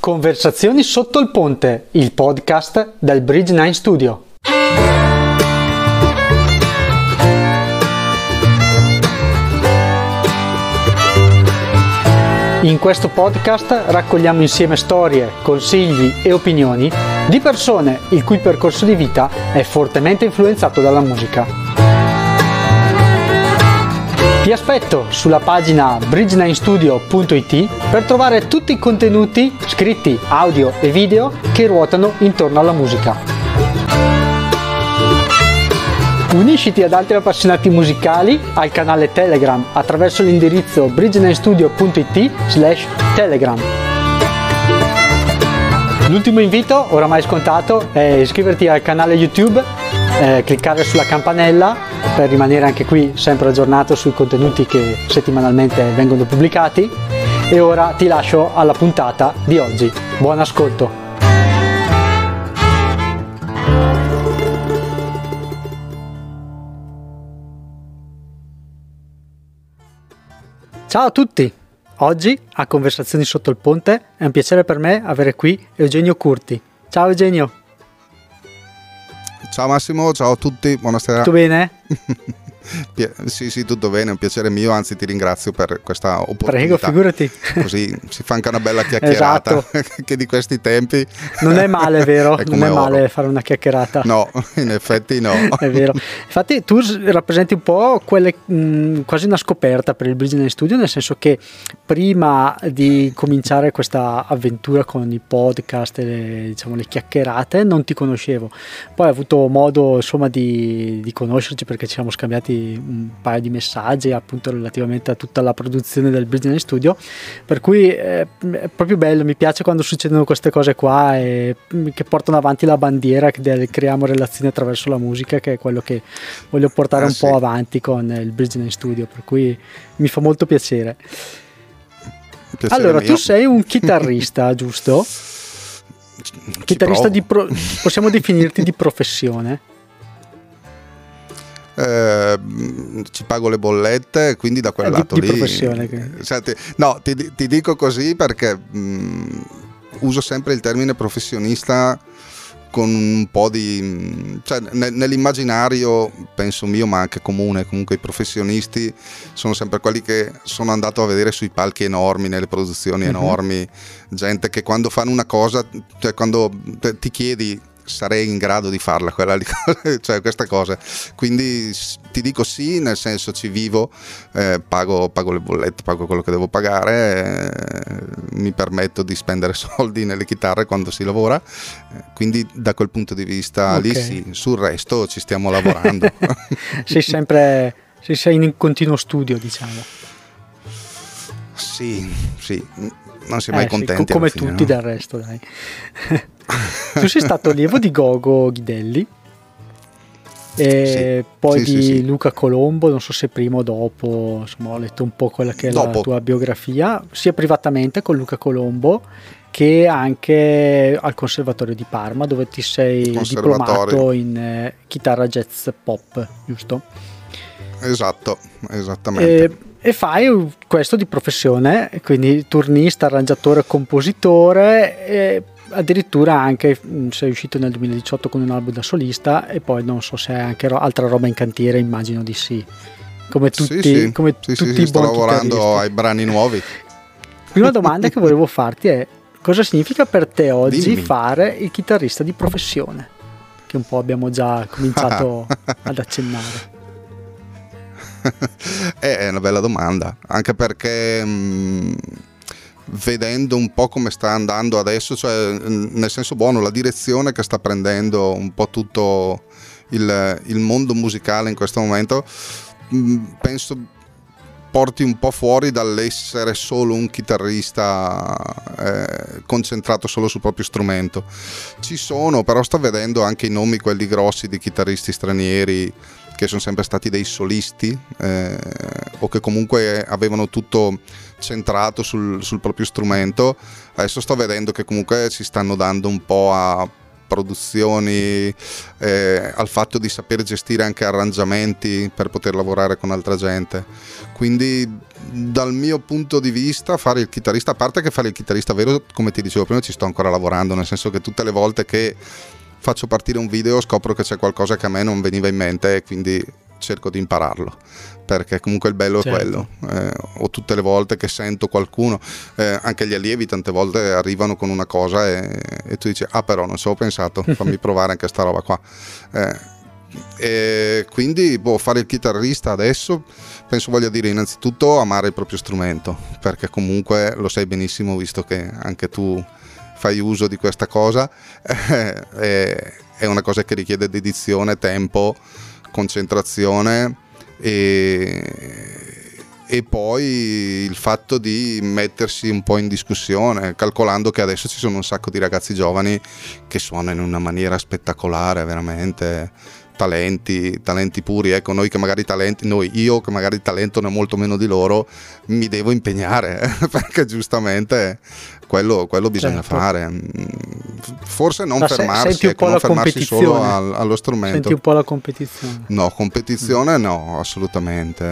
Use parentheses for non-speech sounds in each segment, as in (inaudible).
Conversazioni sotto il ponte, il podcast del Bridge 9 Studio. In questo podcast raccogliamo insieme storie, consigli e opinioni di persone il cui percorso di vita è fortemente influenzato dalla musica. Ti aspetto sulla pagina bridge9studio.it per trovare tutti i contenuti scritti, audio e video che ruotano intorno alla musica. Unisciti ad altri appassionati musicali al canale Telegram attraverso l'indirizzo bridge9studio.it slash telegram. L'ultimo invito, oramai scontato, è iscriverti al canale YouTube, eh, cliccare sulla campanella per rimanere anche qui sempre aggiornato sui contenuti che settimanalmente vengono pubblicati. E ora ti lascio alla puntata di oggi. Buon ascolto! Ciao a tutti! Oggi a Conversazioni sotto il ponte è un piacere per me avere qui Eugenio Curti. Ciao Eugenio! Ciao Massimo, ciao a tutti, buonasera. Tutto bene? (laughs) Sì, sì, tutto bene, è un piacere mio, anzi ti ringrazio per questa opportunità. Prego, figurati. Così si fa anche una bella chiacchierata esatto. (laughs) che di questi tempi... Non è male, vero? (laughs) È non è oro. male fare una chiacchierata. No, in effetti no. (laughs) è vero. Infatti tu rappresenti un po' quelle, mh, quasi una scoperta per il Bridge nel studio, nel senso che prima di cominciare questa avventura con i podcast e le, diciamo, le chiacchierate non ti conoscevo. Poi ho avuto modo insomma di, di conoscerci perché ci siamo scambiati un paio di messaggi appunto relativamente a tutta la produzione del Business Studio per cui è, è proprio bello mi piace quando succedono queste cose qua e che portano avanti la bandiera che creiamo relazioni attraverso la musica che è quello che voglio portare ah, un sì. po' avanti con il Business Studio per cui mi fa molto piacere Piacere allora, mio. tu sei un chitarrista, (laughs) giusto? Chitarrista di pro- possiamo definirti di professione? (laughs) eh, ci pago le bollette, quindi da quel eh, lato di, lì... Di professione. Che... Senti, no, ti, ti, dico così perché mh, uso sempre il termine professionista con un po' di... cioè nell'immaginario, penso mio, ma anche comune, comunque i professionisti sono sempre quelli che sono andato a vedere sui palchi enormi, nelle produzioni uh-huh. enormi, gente che quando fanno una cosa, cioè quando ti chiedi sarei in grado di farla quella lì, (laughs) cioè questa cosa. Quindi ti dico sì, nel senso ci vivo, eh, pago, pago, le bollette, pago quello che devo pagare, eh, mi permetto di spendere (laughs) soldi nelle chitarre quando si lavora, eh, quindi da quel punto di vista okay. lì sì, sul resto ci stiamo lavorando. (laughs) sei sempre sei in continuo studio, diciamo. Sì, sì, non si è mai eh, contenti. Sì, come fine, tutti no? del resto, dai. tu sei stato allievo di Gogo Ghidelli e sì, poi sì, di sì, Luca Colombo, non so se prima o dopo, insomma ho letto un po' quella che è dopo. la tua biografia, sia privatamente con Luca Colombo che anche al Conservatorio di Parma dove ti sei diplomato in eh, chitarra jazz pop, giusto? Esatto, esattamente. E, e fai questo di professione, quindi turnista, arrangiatore, compositore, e addirittura anche mm, sei uscito nel 2018 con un album da solista e poi non so se hai anche altra roba in cantiere, immagino di sì. Come tutti, sì, sì. Come sì, tutti sì, i sto lavorando ai brani nuovi. Prima (laughs) domanda che volevo farti è cosa significa per te oggi Dimmi. fare il chitarrista di professione? Che un po' abbiamo già cominciato (laughs) ad accennare. (laughs) è una bella domanda, anche perché mh, mm, vedendo un po' come sta andando adesso, cioè nel senso buono, la direzione che sta prendendo un po' tutto il, il mondo musicale in questo momento, mh, mm, penso porti un po' fuori dall'essere solo un chitarrista eh, concentrato solo sul proprio strumento. Ci sono, però sto vedendo anche i nomi, quelli grossi di chitarristi stranieri che sono sempre stati dei solisti eh, o che comunque avevano tutto centrato sul, sul, proprio strumento. Adesso sto vedendo che comunque si stanno dando un po' a produzioni, eh, al fatto di saper gestire anche arrangiamenti per poter lavorare con altra gente. Quindi dal mio punto di vista fare il chitarrista, a parte che fare il chitarrista vero, come ti dicevo prima, ci sto ancora lavorando, nel senso che tutte le volte che faccio partire un video scopro che c'è qualcosa che a me non veniva in mente e quindi cerco di impararlo perché comunque il bello certo. è quello eh, o tutte le volte che sento qualcuno eh, anche gli allievi tante volte arrivano con una cosa e, e tu dici ah però non ci ho pensato (laughs) fammi provare anche sta roba qua eh, e quindi boh, fare il chitarrista adesso penso voglia dire innanzitutto amare il proprio strumento perché comunque lo sai benissimo visto che anche tu fai uso di questa cosa (laughs) è una cosa che richiede dedizione, tempo concentrazione e, e poi il fatto di mettersi un po' in discussione, calcolando che adesso ci sono un sacco di ragazzi giovani che suonano in una maniera spettacolare, veramente talenti, talenti puri, ecco, noi che magari talenti, noi, io che magari talento ne ho molto meno di loro, mi devo impegnare, (laughs) perché giustamente quello, quello bisogna certo. fare. Mm, forse non Ma fermarsi, ecco, non fermarsi solo al, allo strumento. Senti un po' la competizione. No, competizione no, assolutamente.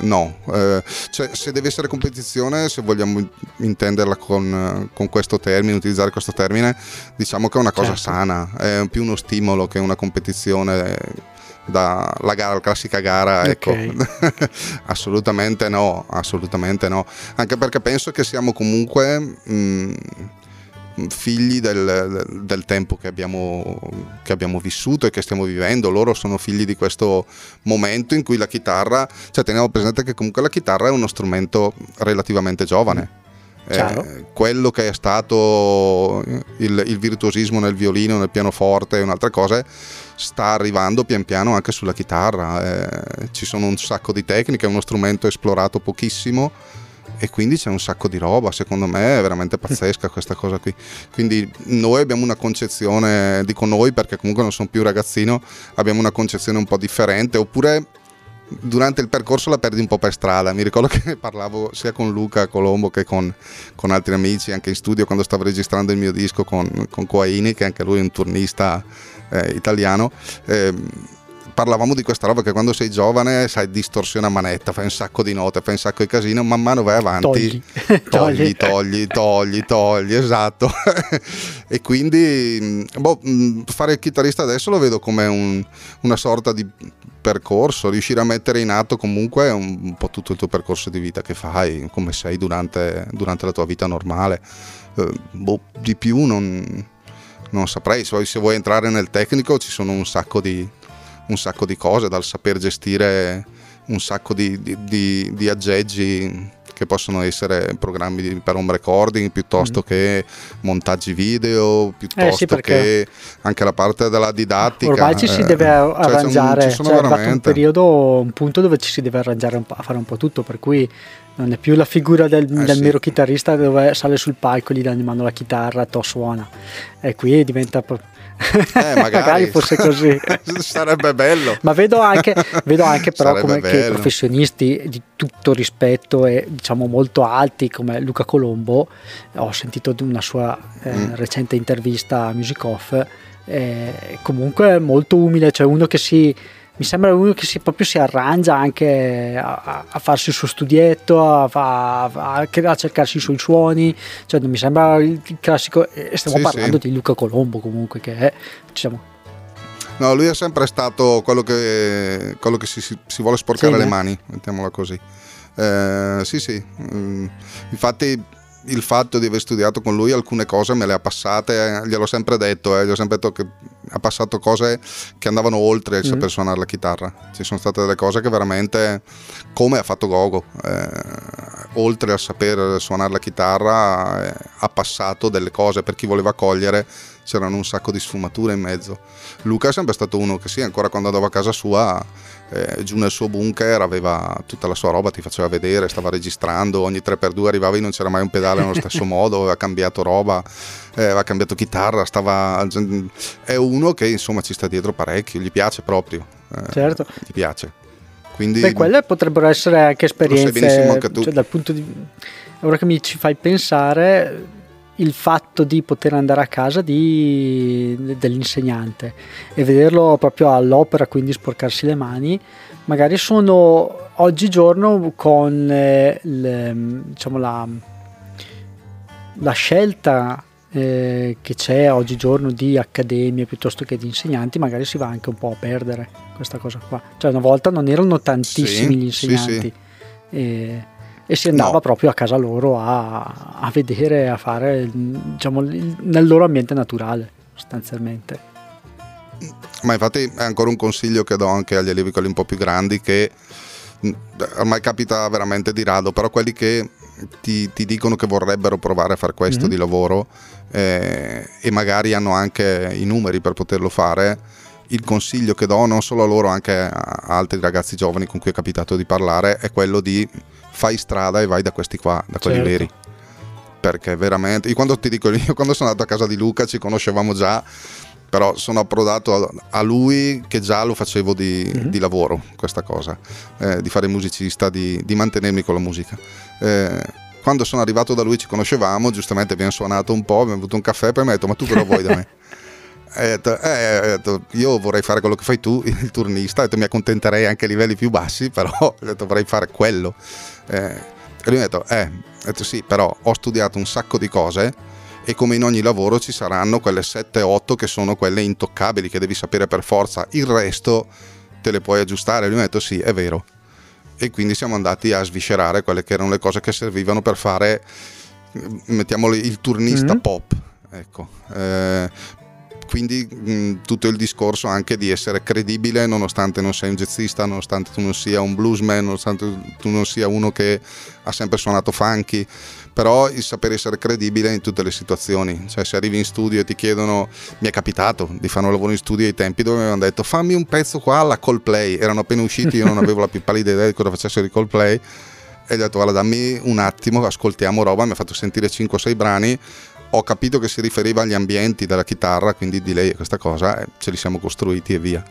No, eh, cioè, se deve essere competizione, se vogliamo intenderla con, con, questo termine, utilizzare questo termine, diciamo che è una cosa certo. sana, è più uno stimolo che una competizione dalla gara, la classica gara, ecco. okay. ecco. (laughs) assolutamente no, assolutamente no. Anche perché penso che siamo comunque mh, mm, figli del, del tempo che abbiamo, che abbiamo, vissuto e che stiamo vivendo. Loro sono figli di questo momento in cui la chitarra, cioè teniamo presente che comunque la chitarra è uno strumento relativamente giovane. Eh, quello che è stato il, il, virtuosismo nel violino, nel pianoforte e un'altra cosa sta arrivando pian piano anche sulla chitarra. Eh, ci sono un sacco di tecniche, è uno strumento esplorato pochissimo e quindi c'è un sacco di roba, secondo me è veramente pazzesca (laughs) questa cosa qui. Quindi noi abbiamo una concezione, dico noi perché comunque non sono più ragazzino, abbiamo una concezione un po' differente, oppure durante il percorso la perdi un po' per strada. Mi ricordo (laughs) che parlavo sia con Luca Colombo che con, con altri amici, anche in studio quando stavo registrando il mio disco con, con Coaini, che anche lui è un turnista eh, italiano. Eh, parlavamo di questa roba che quando sei giovane sai distorsiona manetta, fai un sacco di note, fai un sacco di casino, man mano vai avanti, togli, togli, (laughs) togli, togli, togli, esatto. (laughs) e quindi mm, boh, mm, fare il chitarrista adesso lo vedo come un, una sorta di percorso, riuscire a mettere in atto comunque un, un, po' tutto il tuo percorso di vita che fai, come sei durante, durante la tua vita normale. Eh, boh, di più non, non saprei, se vuoi entrare nel tecnico ci sono un sacco di un sacco di cose, dal saper gestire un sacco di, di, di, di aggeggi che possono essere programmi per home recording piuttosto mm. che montaggi video, piuttosto eh sì, che anche la parte della didattica. Ormai ci si deve cioè, arrangiare, cioè, cioè, veramente... è un periodo, un punto dove ci si deve arrangiare un a fare un po' tutto, per cui non è più la figura del, eh del sì. mero chitarrista dove sale sul palco, gli danno in mano la chitarra, to suona. E qui diventa eh, (laughs) magari. magari. fosse così. (laughs) Sarebbe bello. Ma vedo anche, vedo anche però Sarebbe come che professionisti di tutto rispetto e diciamo molto alti come Luca Colombo, ho sentito di una sua eh, mm. recente intervista a Music Off, eh, comunque molto umile, cioè uno che si mi sembra uno che si, proprio si arrangia anche a, a farsi il suo studietto, a, a, a, cercarsi i suoi suoni, cioè non mi sembra il classico, e stiamo sì, parlando sì. di Luca Colombo comunque che è, diciamo, No, lui è sempre stato quello che, quello che si, si, si, vuole sporcare sì, le mani, mettiamola così. Eh, sì, sì. Mm, infatti il fatto di aver studiato con lui alcune cose me le ha passate, eh, gliel'ho sempre detto, eh, gli ho sempre detto che ha passato cose che andavano oltre il saper mm. suonare la chitarra. Ci sono state delle cose che veramente, come ha fatto Gogo, eh, oltre a saper suonare la chitarra, eh, ha passato delle cose per chi voleva cogliere c'erano un sacco di sfumature in mezzo. Luca è sempre stato uno che sì, ancora quando andavo a casa sua, eh, giù nel suo bunker aveva tutta la sua roba, ti faceva vedere, stava registrando, ogni 3x2 arrivava e non c'era mai un pedale nello stesso (laughs) modo, aveva cambiato roba, eh, aveva cambiato chitarra, stava... è uno che insomma ci sta dietro parecchio, gli piace proprio. Eh, certo. Gli piace. Quindi, Beh, quelle potrebbero essere anche esperienze, anche cioè, dal punto di... Ora che mi ci fai pensare, il fatto di poter andare a casa di, dell'insegnante e vederlo proprio all'opera, quindi sporcarsi le mani, magari sono oggigiorno con eh, le, diciamo la, la scelta eh, che c'è oggigiorno di accademie piuttosto che di insegnanti, magari si va anche un po' a perdere questa cosa qua. Cioè, una volta non erano tantissimi Sì, gli insegnanti sì, sì. E, e si andava No. proprio a casa loro a, a vedere, a fare diciamo, nel loro ambiente naturale, sostanzialmente. Ma infatti è ancora un consiglio che do anche agli allievi quelli un po' più grandi che mh, ormai capita veramente di rado, però quelli che ti, ti dicono che vorrebbero provare a fare questo Mhm. di lavoro eh, e magari hanno anche i numeri per poterlo fare, il consiglio che do non solo a loro, anche a altri ragazzi giovani con cui è capitato di parlare, è quello di fai strada e vai da questi qua, da quelli Certo. veri. Perché veramente, io quando ti dico, io (laughs) quando sono andato a casa di Luca ci conoscevamo già, però sono approdato a, lui che già lo facevo di, Mhm. di lavoro, questa cosa, eh, di fare musicista, di, di mantenermi con la musica. Eh, quando sono arrivato da lui ci conoscevamo, giustamente abbiamo suonato un po', abbiamo avuto un caffè, poi mi ha detto ma tu cosa vuoi da me? (laughs) E detto, eh, detto, io vorrei fare quello che fai tu, il turnista, detto, mi accontenterei anche a livelli più bassi, però (laughs) vorrei fare quello. Eh, e lui mi ha detto, eh, ho detto sì, però ho studiato un sacco di cose e come in ogni lavoro ci saranno quelle 7-8 che sono quelle intoccabili, che devi sapere per forza, il resto te le puoi aggiustare. Lui mi ha detto sì, è vero. E quindi siamo andati a sviscerare quelle che erano le cose che servivano per fare, eh, mettiamolo, il turnista Mhm. pop. Ecco. Eh, quindi mh, tutto il discorso anche di essere credibile nonostante non sei un jazzista, nonostante tu non sia un bluesman, nonostante tu non sia uno che ha sempre suonato funky, però il sapere essere credibile in tutte le situazioni, cioè se arrivi in studio e ti chiedono, mi è capitato di fare un lavoro in studio ai tempi? Dove mi avevano detto fammi un pezzo qua alla Coldplay, erano appena usciti, io non (laughs) avevo la più pallida idea di cosa facessero i Coldplay. E gli ho detto guarda dammi un attimo, ascoltiamo roba, mi ha fatto sentire 5-6 brani, ho capito che si riferiva agli ambienti della chitarra, quindi di lei questa cosa, ce li siamo costruiti e via.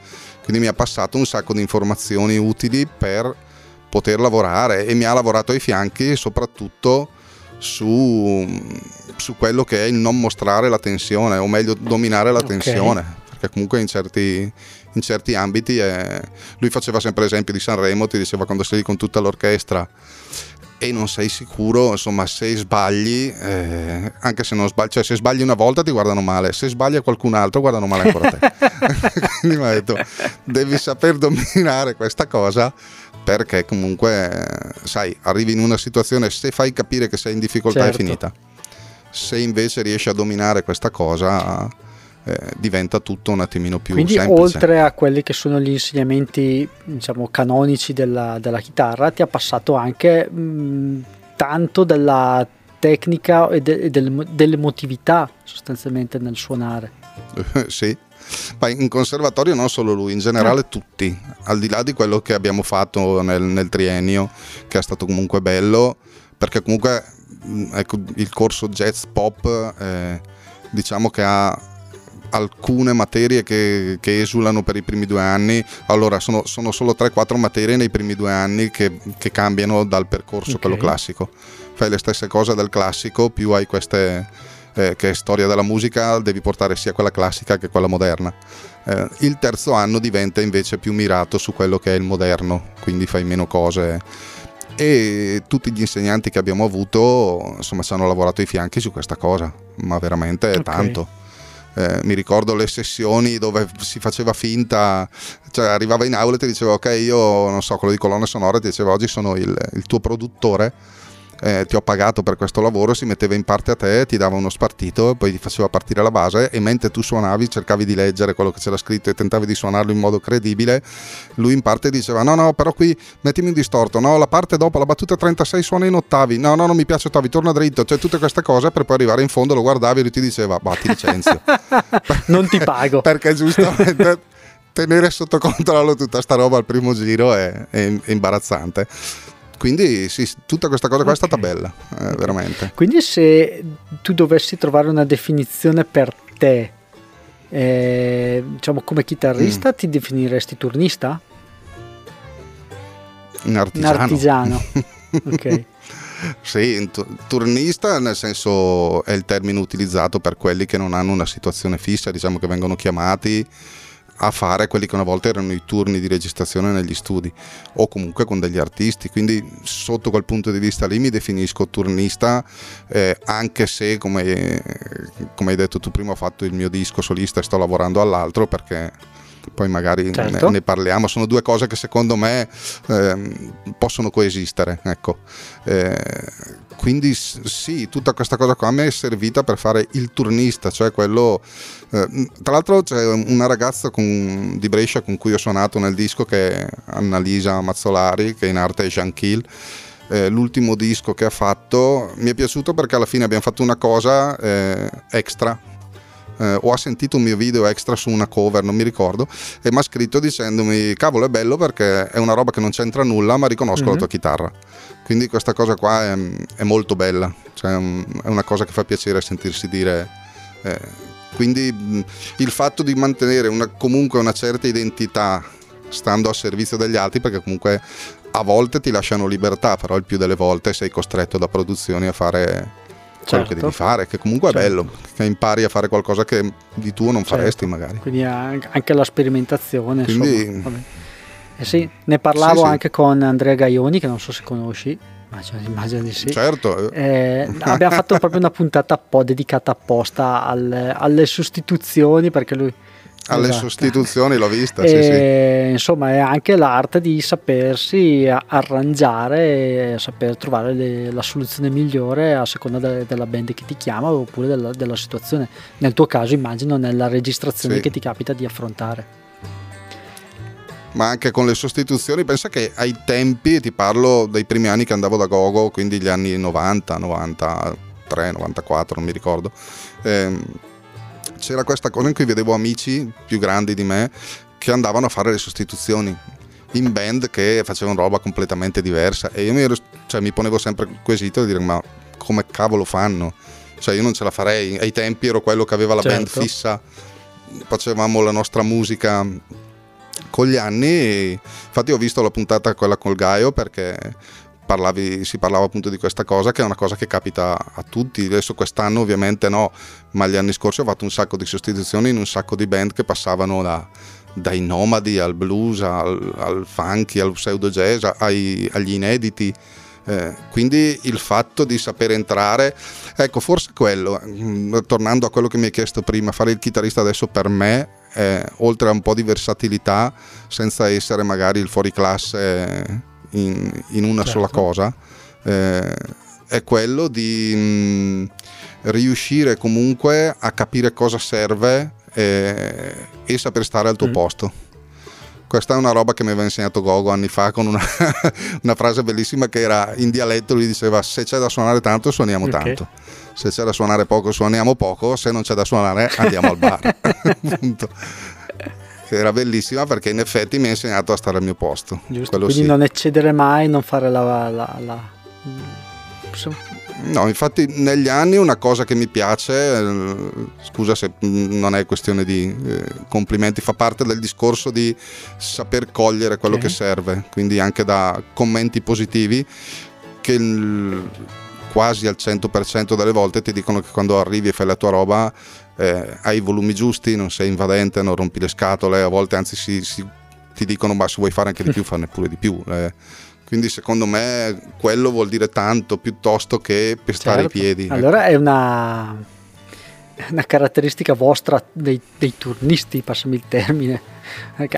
Quindi mi ha passato un sacco di informazioni utili per poter lavorare e mi ha lavorato ai fianchi soprattutto su, su quello che è il non mostrare la tensione, o meglio dominare la Ok. tensione, perché comunque in certi, in certi ambiti è- lui faceva sempre l'esempio di Sanremo, ti diceva quando sei con tutta l'orchestra e non sei sicuro, insomma, se sbagli, eh, anche se non sbagli, cioè se sbagli una volta ti guardano male, se sbagli a qualcun altro guardano male ancora te. (laughs) Quindi mi ha detto, devi saper dominare questa cosa perché comunque, sai, arrivi in una situazione, se fai capire che sei in difficoltà Certo. è finita. Se invece riesci a dominare questa cosa, eh, diventa tutto un attimino più Quindi semplice. oltre a quelli che sono gli insegnamenti diciamo canonici della, della chitarra ti ha passato anche mh, tanto della tecnica e, de- e del- dell'emotività sostanzialmente nel suonare. (laughs) sì. Ma in conservatorio non solo lui, in generale tutti, al di là di quello che abbiamo fatto nel, nel triennio, che è stato comunque bello, perché comunque mh, ecco, il corso jazz pop eh, diciamo che ha alcune materie che, che esulano per i primi due anni, allora sono, sono solo 3-4 materie nei primi due anni che, che cambiano dal percorso Ok. quello classico. Fai le stesse cose del classico, più hai queste eh, che è storia della musica, devi portare sia quella classica che quella moderna. Eh, il terzo anno diventa invece più mirato su quello che è il moderno, quindi fai meno cose. E tutti gli insegnanti che abbiamo avuto, insomma, ci hanno lavorato ai fianchi su questa cosa, ma veramente Ok. tanto. Eh, mi ricordo le sessioni dove si faceva finta, cioè arrivava in aula e ti diceva ok io non so quello di colonne sonore, ti diceva oggi sono il, il tuo produttore, eh, ti ho pagato per questo lavoro, si metteva in parte a te, ti dava uno spartito, poi ti faceva partire la base e mentre tu suonavi cercavi di leggere quello che c'era scritto e tentavi di suonarlo in modo credibile, lui in parte diceva no no però qui mettimi un distorto, no la parte dopo la battuta 36 suona in ottavi, no no non mi piace ottavi, torna dritto, cioè tutte queste cose per poi arrivare in fondo lo guardavi e lui ti diceva bah ti licenzio. (laughs) Non ti pago. (laughs) Perché giustamente tenere sotto controllo tutta sta roba al primo giro è, è- è imbarazzante. Quindi sì, tutta questa cosa qua è stata bella, eh, veramente. Quindi se tu dovessi trovare una definizione per te, eh, diciamo come Mm. chitarrista, ti definiresti turnista? Un Un artigiano. artigiano. (laughs) ok. sì, turnista nel senso è il termine utilizzato per quelli che non hanno una situazione fissa, diciamo che vengono chiamati a fare quelli che una volta erano i turni di registrazione negli studi o comunque con degli artisti. Quindi sotto quel punto di vista lì mi definisco turnista eh, anche se come, come, hai detto tu prima ho fatto il mio disco solista e sto lavorando all'altro perché poi magari certo. ne, ne, parliamo. Sono due cose che secondo me eh, possono coesistere ecco. Eh, quindi sì, tutta questa cosa qua mi è servita per fare il turnista, cioè quello... Eh, tra l'altro c'è una ragazza con, di Brescia con cui ho suonato nel disco che è Annalisa Mazzolari, che in arte è Jean Kill. Eh, l'ultimo disco che ha fatto mi è piaciuto perché alla fine abbiamo fatto una cosa eh, extra eh, o ha sentito un mio video extra su una cover, non mi ricordo, e mi ha scritto dicendomi cavolo è bello perché è una roba che non c'entra nulla ma riconosco mm-hmm. la mhm. tua chitarra. Quindi questa cosa qua è, è molto bella, cioè è una cosa che fa piacere sentirsi dire. Eh, quindi il fatto di mantenere una, comunque una certa identità stando a servizio degli altri, perché comunque a volte ti lasciano libertà, però il più delle volte sei costretto da produzioni a fare quello certo. che devi fare, che comunque certo. è bello, che impari a fare qualcosa che di tuo non certo. faresti magari. Quindi anche la sperimentazione. Quindi, eh sì, ne parlavo sì, sì. anche con Andrea Gaioni, che non so se conosci. Immagino, immagino di sì. Certo. Eh, (laughs) abbiamo fatto proprio una puntata un po' dedicata apposta alle, alle sostituzioni perché lui alle esatto. sostituzioni l'ho vista. E, sì, sì. Insomma, è anche l'arte di sapersi arrangiare e saper trovare le, la soluzione migliore a seconda de, della band che ti chiama oppure della, della, situazione. Nel tuo caso, immagino, nella registrazione sì. che ti capita di affrontare ma anche con le sostituzioni, pensa che ai tempi, ti parlo dei primi anni che andavo da Gogo, quindi gli anni 90, 93, 94, non mi ricordo, ehm, c'era questa cosa in cui vedevo amici più grandi di me che andavano a fare le sostituzioni in band che facevano roba completamente diversa e io mi, ero, cioè, mi ponevo sempre il quesito di dire ma come cavolo fanno? Cioè io non ce la farei, ai tempi ero quello che aveva la certo. band fissa, facevamo la nostra musica con gli anni, infatti ho visto la puntata quella col Gaio perché parlavi, si parlava appunto di questa cosa che è una cosa che capita a tutti, adesso quest'anno ovviamente no, ma gli anni scorsi ho fatto un sacco di sostituzioni in un sacco di band che passavano da, dai nomadi al blues, al, al funky, al pseudo jazz, ai, agli inediti. Eh, quindi il fatto di saper entrare, ecco, forse quello, mm, tornando a quello che mi hai chiesto prima, fare il chitarrista adesso per me eh, oltre a un po' di versatilità, senza essere magari il fuoriclasse in, in una certo. sola cosa, eh, è quello di mh, mm, riuscire comunque a capire cosa serve eh, e saper stare al tuo mm. posto. Questa è una roba che mi aveva insegnato Gogo anni fa con una, (laughs) una, frase bellissima che era in dialetto, lui diceva se c'è da suonare tanto suoniamo okay. tanto se c'è da suonare poco suoniamo poco, se non c'è da suonare andiamo al bar. (laughs) Era bellissima perché in effetti mi ha insegnato a stare al mio posto. Giusto, quindi sì. non eccedere mai, non fare la, la, la... No, infatti negli anni una cosa che mi piace, eh, scusa se non è questione di eh, complimenti, fa parte del discorso di saper cogliere quello okay. che serve, quindi anche da commenti positivi che quasi al 100% delle volte ti dicono che quando arrivi e fai la tua roba eh, hai i volumi giusti, non sei invadente, non rompi le scatole, a volte anzi si, si, ti dicono ma se vuoi fare anche di più (laughs) fanne pure di più. Eh. Quindi secondo me quello vuol dire tanto piuttosto che pestare certo. i piedi. Allora ecco. è una, una caratteristica vostra dei, dei turnisti, passami il termine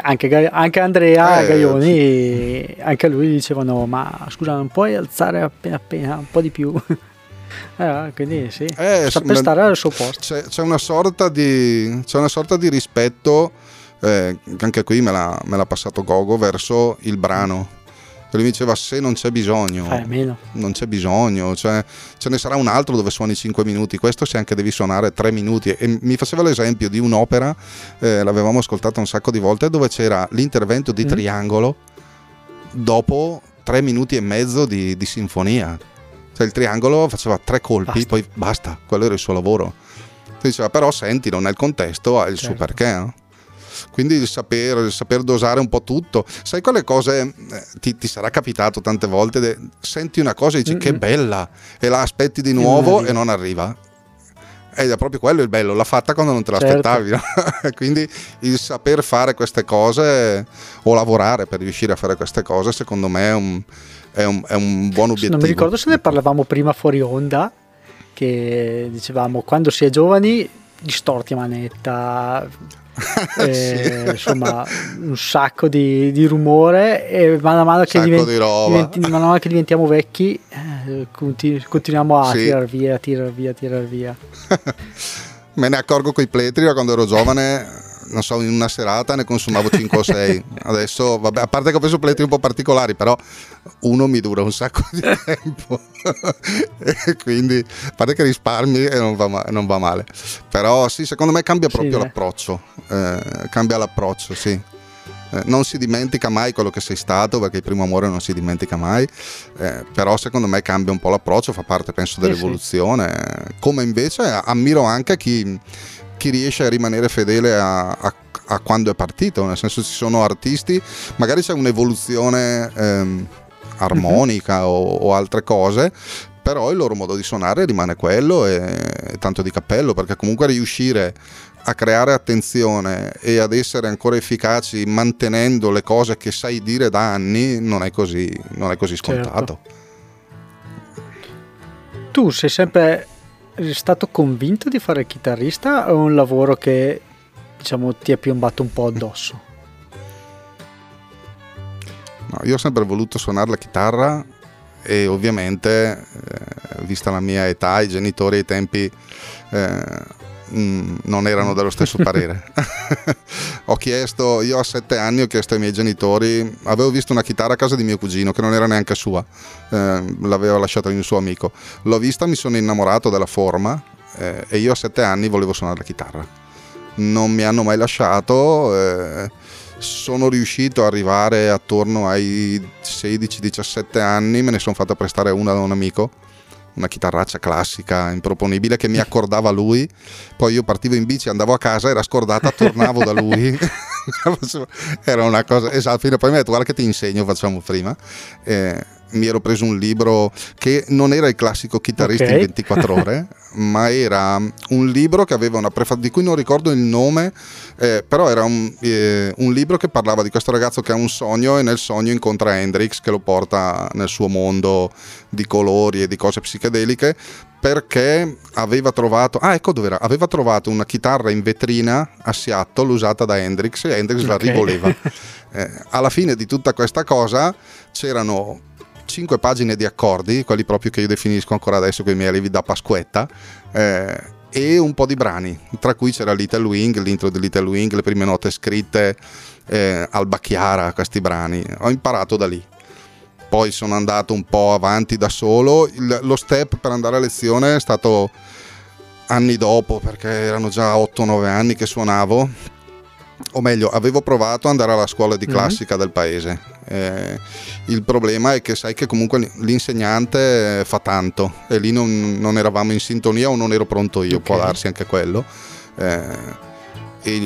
anche, anche Andrea eh, Gaioni, sì. anche lui dicevano: Ma scusa, non puoi alzare appena appena un po' di più. Eh, quindi sì, eh, saper stare al suo posto. C'è, c'è, una sorta di, c'è una sorta di rispetto, eh, anche qui me l'ha, me l'ha passato Gogo, verso il brano lui mi diceva se non c'è bisogno, non c'è bisogno, cioè, ce ne sarà un altro dove suoni 5 minuti, questo se anche devi suonare 3 minuti. E mi faceva l'esempio di un'opera, eh, l'avevamo ascoltata un sacco di volte, dove c'era l'intervento di mm. triangolo dopo 3 minuti e mezzo di, di sinfonia. Cioè il triangolo faceva tre colpi, basta. poi basta, quello era il suo lavoro. Ti diceva però sentilo nel contesto, ha il certo. suo perché. No? quindi il saper, il saper, dosare un po' tutto. Sai quelle cose, eh, ti, ti, sarà capitato tante volte, de, senti una cosa e dici mm-hmm. che bella e la aspetti di nuovo e non arriva. Ed è proprio quello il bello, l'ha fatta quando non te l'aspettavi. Certo. (laughs) Quindi il saper fare queste cose o lavorare per riuscire a fare queste cose, secondo me è un, è un, è un buon obiettivo. Non mi ricordo se ne parlavamo prima fuori onda, che dicevamo quando si è giovani distorti a manetta, (laughs) eh, sì. insomma un sacco di, di, rumore e man mano che, divent- diventi, man mano che diventiamo vecchi eh, continu- continuiamo a sì. tirar via, tirar via, tirar via. (laughs) Me ne accorgo con i pletri da quando ero giovane non so, in una serata ne consumavo 5 o 6. (laughs) Adesso, vabbè, a parte che ho preso pletti un po' particolari, però uno mi dura un sacco di (laughs) tempo. (laughs) e quindi, a parte che risparmi e non va, non va male. Però sì, secondo me cambia proprio sì, l'approccio. Eh, cambia l'approccio, sì. Eh, non si dimentica mai quello che sei stato perché il primo amore non si dimentica mai eh, però secondo me cambia un po' l'approccio fa parte penso dell'evoluzione sì. come invece ammiro anche chi chi riesce a rimanere fedele a, a, a, quando è partito, nel senso ci sono artisti, magari c'è un'evoluzione ehm, armonica mm-hmm. o, o altre cose, però il loro modo di suonare rimane quello e tanto di cappello perché comunque riuscire a creare attenzione e ad essere ancora efficaci mantenendo le cose che sai dire da anni non è così, non è così scontato. Certo. Tu sei sempre eri stato convinto di fare il chitarrista o è un lavoro che diciamo ti è piombato un po' addosso? No, io ho sempre voluto suonare la chitarra e ovviamente, eh, vista la mia età, i genitori ai tempi eh, Mm, non erano dello stesso (laughs) parere. ho chiesto, io a sette anni ho chiesto ai miei genitori, avevo visto una chitarra a casa di mio cugino che non era neanche sua, eh, l'aveva lasciata di un suo amico. L'ho vista, mi sono innamorato della forma eh, e io a sette anni volevo suonare la chitarra. Non mi hanno mai lasciato. Eh, sono riuscito ad arrivare attorno ai 16-17 anni, me ne sono fatta prestare una da un amico una chitarraccia classica, improponibile, che mi accordava lui. Poi io partivo in bici, andavo a casa, era scordata, tornavo da lui. (laughs) era una cosa, esatto, poi mi ha detto guarda che ti insegno, facciamo prima. Eh, mi ero preso un libro che non era il classico chitarrista okay. in 24 ore, (laughs) ma era un libro che aveva una prefazione di cui non ricordo il nome, eh, però era un, eh, un, libro che parlava di questo ragazzo che ha un sogno e nel sogno incontra Hendrix che lo porta nel suo mondo di colori e di cose psichedeliche perché aveva trovato, ah ecco dove era, aveva trovato una chitarra in vetrina a Seattle usata da Hendrix e Hendrix okay. la rivoleva. (laughs) Eh, alla fine di tutta questa cosa c'erano cinque pagine di accordi, quelli proprio che io definisco ancora adesso con i miei allievi da Pasquetta, eh, e un po' di brani, tra cui c'era Little Wing, l'intro di Little Wing, le prime note scritte eh, Alba Chiara, questi brani. Ho imparato da lì. Poi sono andato un po' avanti da solo. Il, lo step per andare a lezione è stato anni dopo, perché erano già 8-9 anni che suonavo o meglio, avevo provato ad andare alla scuola di mhm. classica mm-hmm. del paese. Eh, il problema è che sai che comunque l'insegnante fa tanto e lì non, non eravamo in sintonia o non ero pronto io, okay. può darsi anche quello. Eh,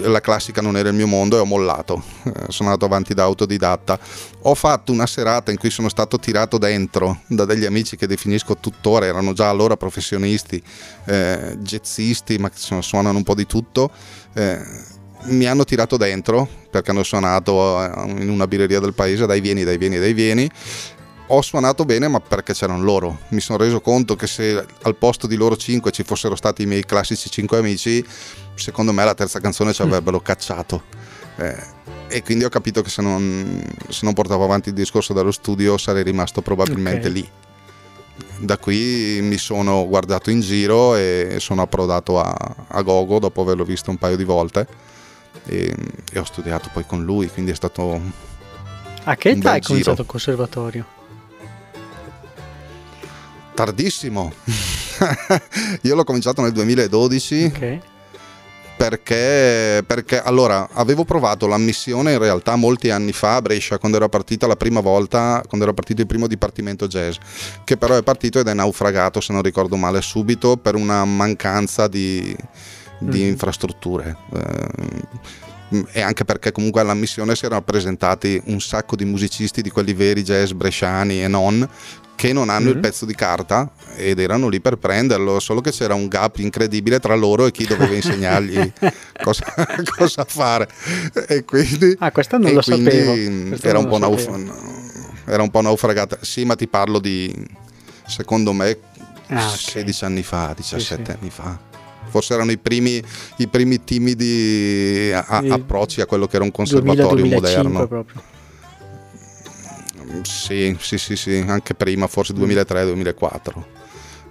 la classica non era il mio mondo e ho mollato. Eh, sono andato avanti da autodidatta. Ho fatto una serata in cui sono stato tirato dentro da degli amici che definisco tuttora, erano già allora professionisti, eh, jazzisti, ma suonano un po' di tutto. Eh, mi hanno tirato dentro perché hanno suonato eh, in una birreria del paese, dai vieni, dai vieni, dai vieni. Ho suonato bene ma perché c'erano loro. Mi sono reso conto che se al posto di loro cinque ci fossero stati i miei classici cinque amici, secondo me la terza canzone ci avrebbero cacciato. Eh, e quindi ho capito che se non, se non, portavo avanti il discorso dallo studio sarei rimasto probabilmente okay. lì. Da qui mi sono guardato in giro e sono approdato a, a Gogo dopo averlo visto un paio di volte e, e, ho studiato poi con lui, quindi è stato... A che età hai cominciato il conservatorio? Tardissimo. (laughs) Io l'ho cominciato nel 2012. Ok. Perché, perché, allora avevo provato l'ammissione in realtà molti anni fa a Brescia quando era partita la prima volta, quando era partito il primo dipartimento jazz, che però è partito ed è naufragato se non ricordo male subito per una mancanza di, di mm. infrastrutture. Eh, mm, e anche perché comunque all'ammissione si erano presentati un sacco di musicisti di quelli veri jazz bresciani e non che non hanno mm-hmm. il pezzo di carta ed erano lì per prenderlo, solo che c'era un gap incredibile tra loro e chi doveva insegnargli (laughs) cosa, cosa, fare. E quindi, ah, questo non lo sapevo. Era un, nauf- era un, po naufragata. Sì, ma ti parlo di, secondo me, ah, okay. 16 anni fa, 17 sì, sì. anni fa. Forse erano i primi, i primi timidi a- approcci a quello che era un conservatorio 2000, moderno. Proprio. Sì, sì, sì, sì, anche prima, forse 2003-2004.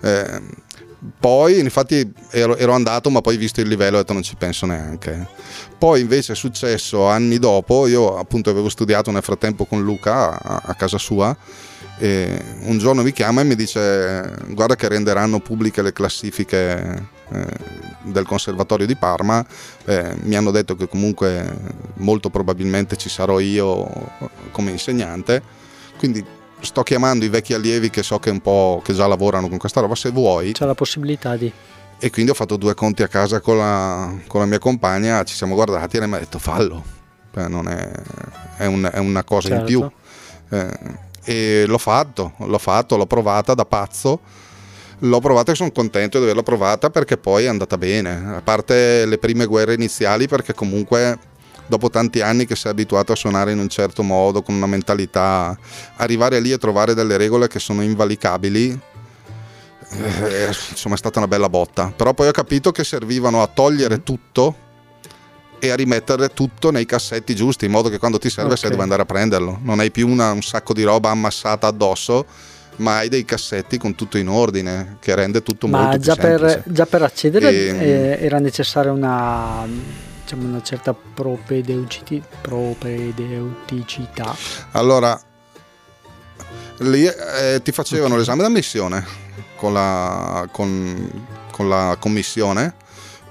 Eh, poi infatti ero, ero, andato ma poi visto il livello ho detto non ci penso neanche poi invece è successo anni dopo io appunto avevo studiato nel frattempo con Luca a, a casa sua e un giorno mi chiama e mi dice guarda che renderanno pubbliche le classifiche eh, del conservatorio di Parma. Eh, mi hanno detto che comunque molto probabilmente ci sarò io come insegnante. Quindi sto chiamando i vecchi allievi che so che un po' che già lavorano con questa roba se vuoi. C'è la possibilità di. E quindi ho fatto due conti a casa con la, con la mia compagna ci siamo guardati e lei mi ha detto fallo. Cioè, è, è, un, è, una cosa certo. in più. Eh, e l'ho fatto l'ho fatto l'ho provata da pazzo l'ho provata e sono contento di averla provata perché poi è andata bene a parte le prime guerre iniziali perché comunque dopo tanti anni che sei abituato a suonare in un certo modo, con una mentalità, arrivare lì e trovare delle regole che sono invalicabili, eh, insomma è stata una bella botta. Però poi ho capito che servivano a togliere tutto e a rimettere tutto nei cassetti giusti, in modo che quando ti serve okay. sai dove andare a prenderlo. Non hai più una, un sacco di roba ammassata addosso ma hai dei cassetti con tutto in ordine che rende tutto ma molto già più semplice. Per, già per accedere e, eh, era necessaria una diciamo, una certa propedeuticità. Allora, lì eh, ti facevano l'esame d'ammissione con la, con, con la commissione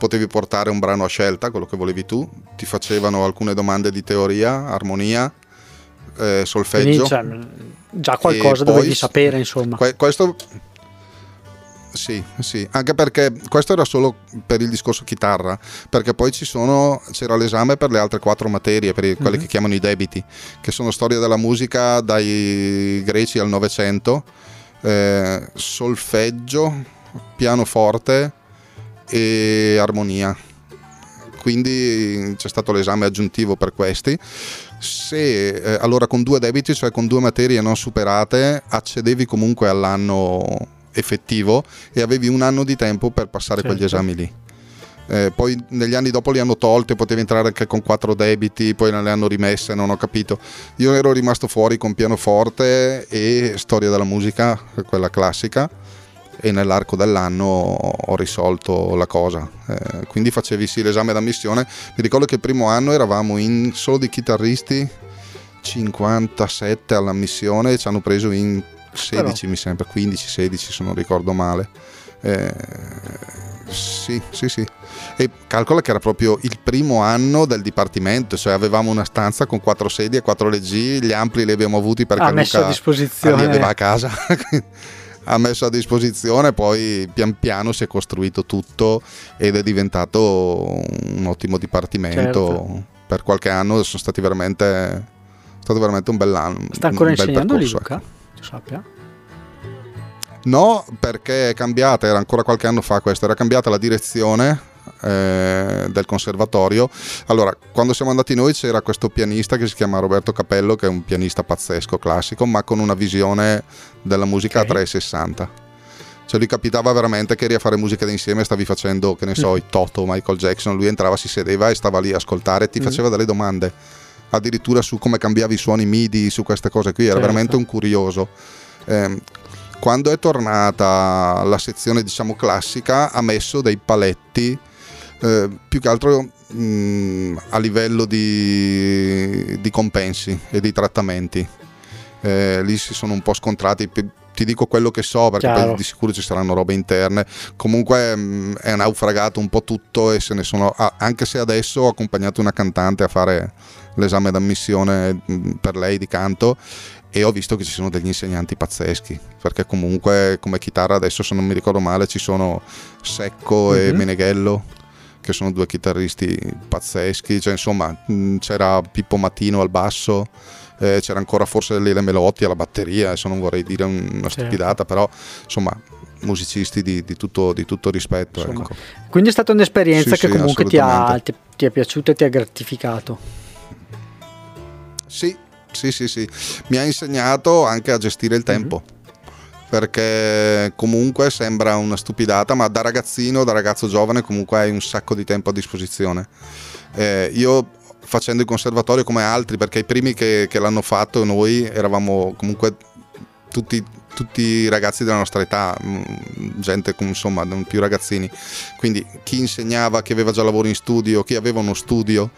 potevi portare un brano a scelta, quello che volevi tu, ti facevano alcune domande di teoria, armonia, eh, solfeggio. Quindi, cioè, già qualcosa dovevi sapere, insomma. Questo sì, sì, anche perché questo era solo per il discorso chitarra, perché poi ci sono, c'era l'esame per le altre quattro materie, per quelle mm-hmm. che chiamano i debiti, che sono storia della musica dai greci al Novecento, eh, solfeggio, pianoforte e armonia. Quindi c'è stato l'esame aggiuntivo per questi. Se eh, allora con due debiti, cioè con due materie non superate, accedevi comunque all'anno effettivo e avevi un anno di tempo per passare certo. quegli esami lì. Eh, poi negli anni dopo li hanno tolte, potevi entrare anche con quattro debiti, poi le hanno rimesse, non ho capito. Io ero rimasto fuori con pianoforte e storia della musica, quella classica, e nell'arco dell'anno ho risolto la cosa. Eh, quindi facevi sì l'esame d'ammissione. Mi ricordo che il primo anno eravamo in solo di chitarristi 57 all'ammissione e ci hanno preso in 16 Però. mi sembra, 15-16 se non ricordo male. Eh, sì, sì, sì. E calcola che era proprio il primo anno del dipartimento, cioè avevamo una stanza con quattro sedie, quattro leggi, gli ampli li abbiamo avuti perché ha messo Luca a disposizione. li aveva a casa. (laughs) ha messo a disposizione, poi pian piano si è costruito tutto ed è diventato un ottimo dipartimento. Certo. Per qualche anno sono stati veramente, è stato veramente un bell'anno. Sta ancora insegnando lì Luca? Ecco tu sappia? No, perché è cambiata, era ancora qualche anno fa questo, era cambiata la direzione eh, del conservatorio. Allora, quando siamo andati noi c'era questo pianista che si chiama Roberto Capello, che è un pianista pazzesco, classico, ma con una visione della musica okay. a 360. Cioè lui capitava veramente che eri a fare musica d'insieme, stavi facendo, che ne so, mm. (laughs) i Toto, Michael Jackson, lui entrava, si sedeva e stava lì a ascoltare e ti mm. faceva delle domande addirittura su come cambiavi i suoni MIDI, su queste cose qui, era certo. veramente un curioso. Eh, quando è tornata la sezione diciamo classica ha messo dei paletti eh, più che altro mh, mm, a livello di, di, compensi e di trattamenti. Eh, lì si sono un po' scontrati ti dico quello che so perché poi di sicuro ci saranno robe interne comunque mh, mm, è naufragato un po' tutto e se ne sono ah, anche se adesso ho accompagnato una cantante a fare l'esame d'ammissione mm, per lei di canto e ho visto che ci sono degli insegnanti pazzeschi perché comunque come chitarra adesso se non mi ricordo male ci sono Secco mm-hmm. e mhm. Meneghello che sono due chitarristi pazzeschi, cioè, insomma c'era Pippo Mattino al basso, eh, c'era ancora forse Lele Melotti alla batteria, adesso non vorrei dire una certo. stupidata, però insomma musicisti di, di, tutto, di tutto, rispetto. Ecco. Quindi è stata un'esperienza sì, che sì, comunque ti ha, ti, ti è piaciuta e ti ha gratificato. Sì, sì, sì, sì. Mi ha insegnato anche a gestire il tempo. Mm-hmm perché comunque sembra una stupidata, ma da ragazzino, da ragazzo giovane comunque hai un sacco di tempo a disposizione. Eh, io facendo il conservatorio come altri, perché i primi che, che l'hanno fatto noi eravamo comunque tutti, tutti ragazzi della nostra età, mm, gente insomma non più ragazzini, quindi chi insegnava, chi aveva già lavoro in studio, chi aveva uno studio.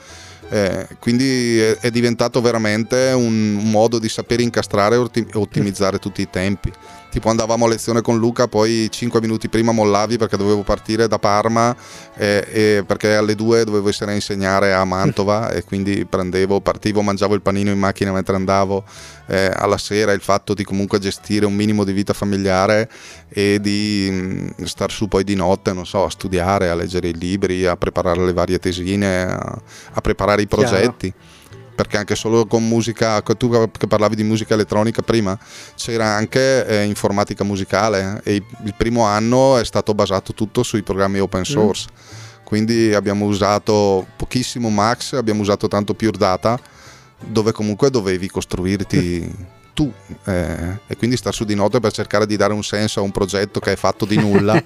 Eh, quindi è, diventato veramente un modo di sapere incastrare e ottimizzare tutti i tempi tipo andavamo a lezione con Luca, poi 5 minuti prima mollavi perché dovevo partire da Parma e, e perché alle 2 dovevo essere a insegnare a Mantova (laughs) e quindi prendevo, partivo, mangiavo il panino in macchina mentre andavo eh, alla sera, il fatto di comunque gestire un minimo di vita familiare e di mh, mm, star su poi di notte, non so, a studiare, a leggere i libri, a preparare le varie tesine, a, a preparare i progetti. Chiaro perché anche solo con musica, tu che parlavi di musica elettronica prima, c'era anche eh, informatica musicale e il primo anno è stato basato tutto sui programmi open mm. source. Mm. Quindi abbiamo usato pochissimo Max, abbiamo usato tanto Pure Data, dove comunque dovevi costruirti (laughs) tu eh, e quindi star su di notte per cercare di dare un senso a un progetto che è fatto di nulla (laughs)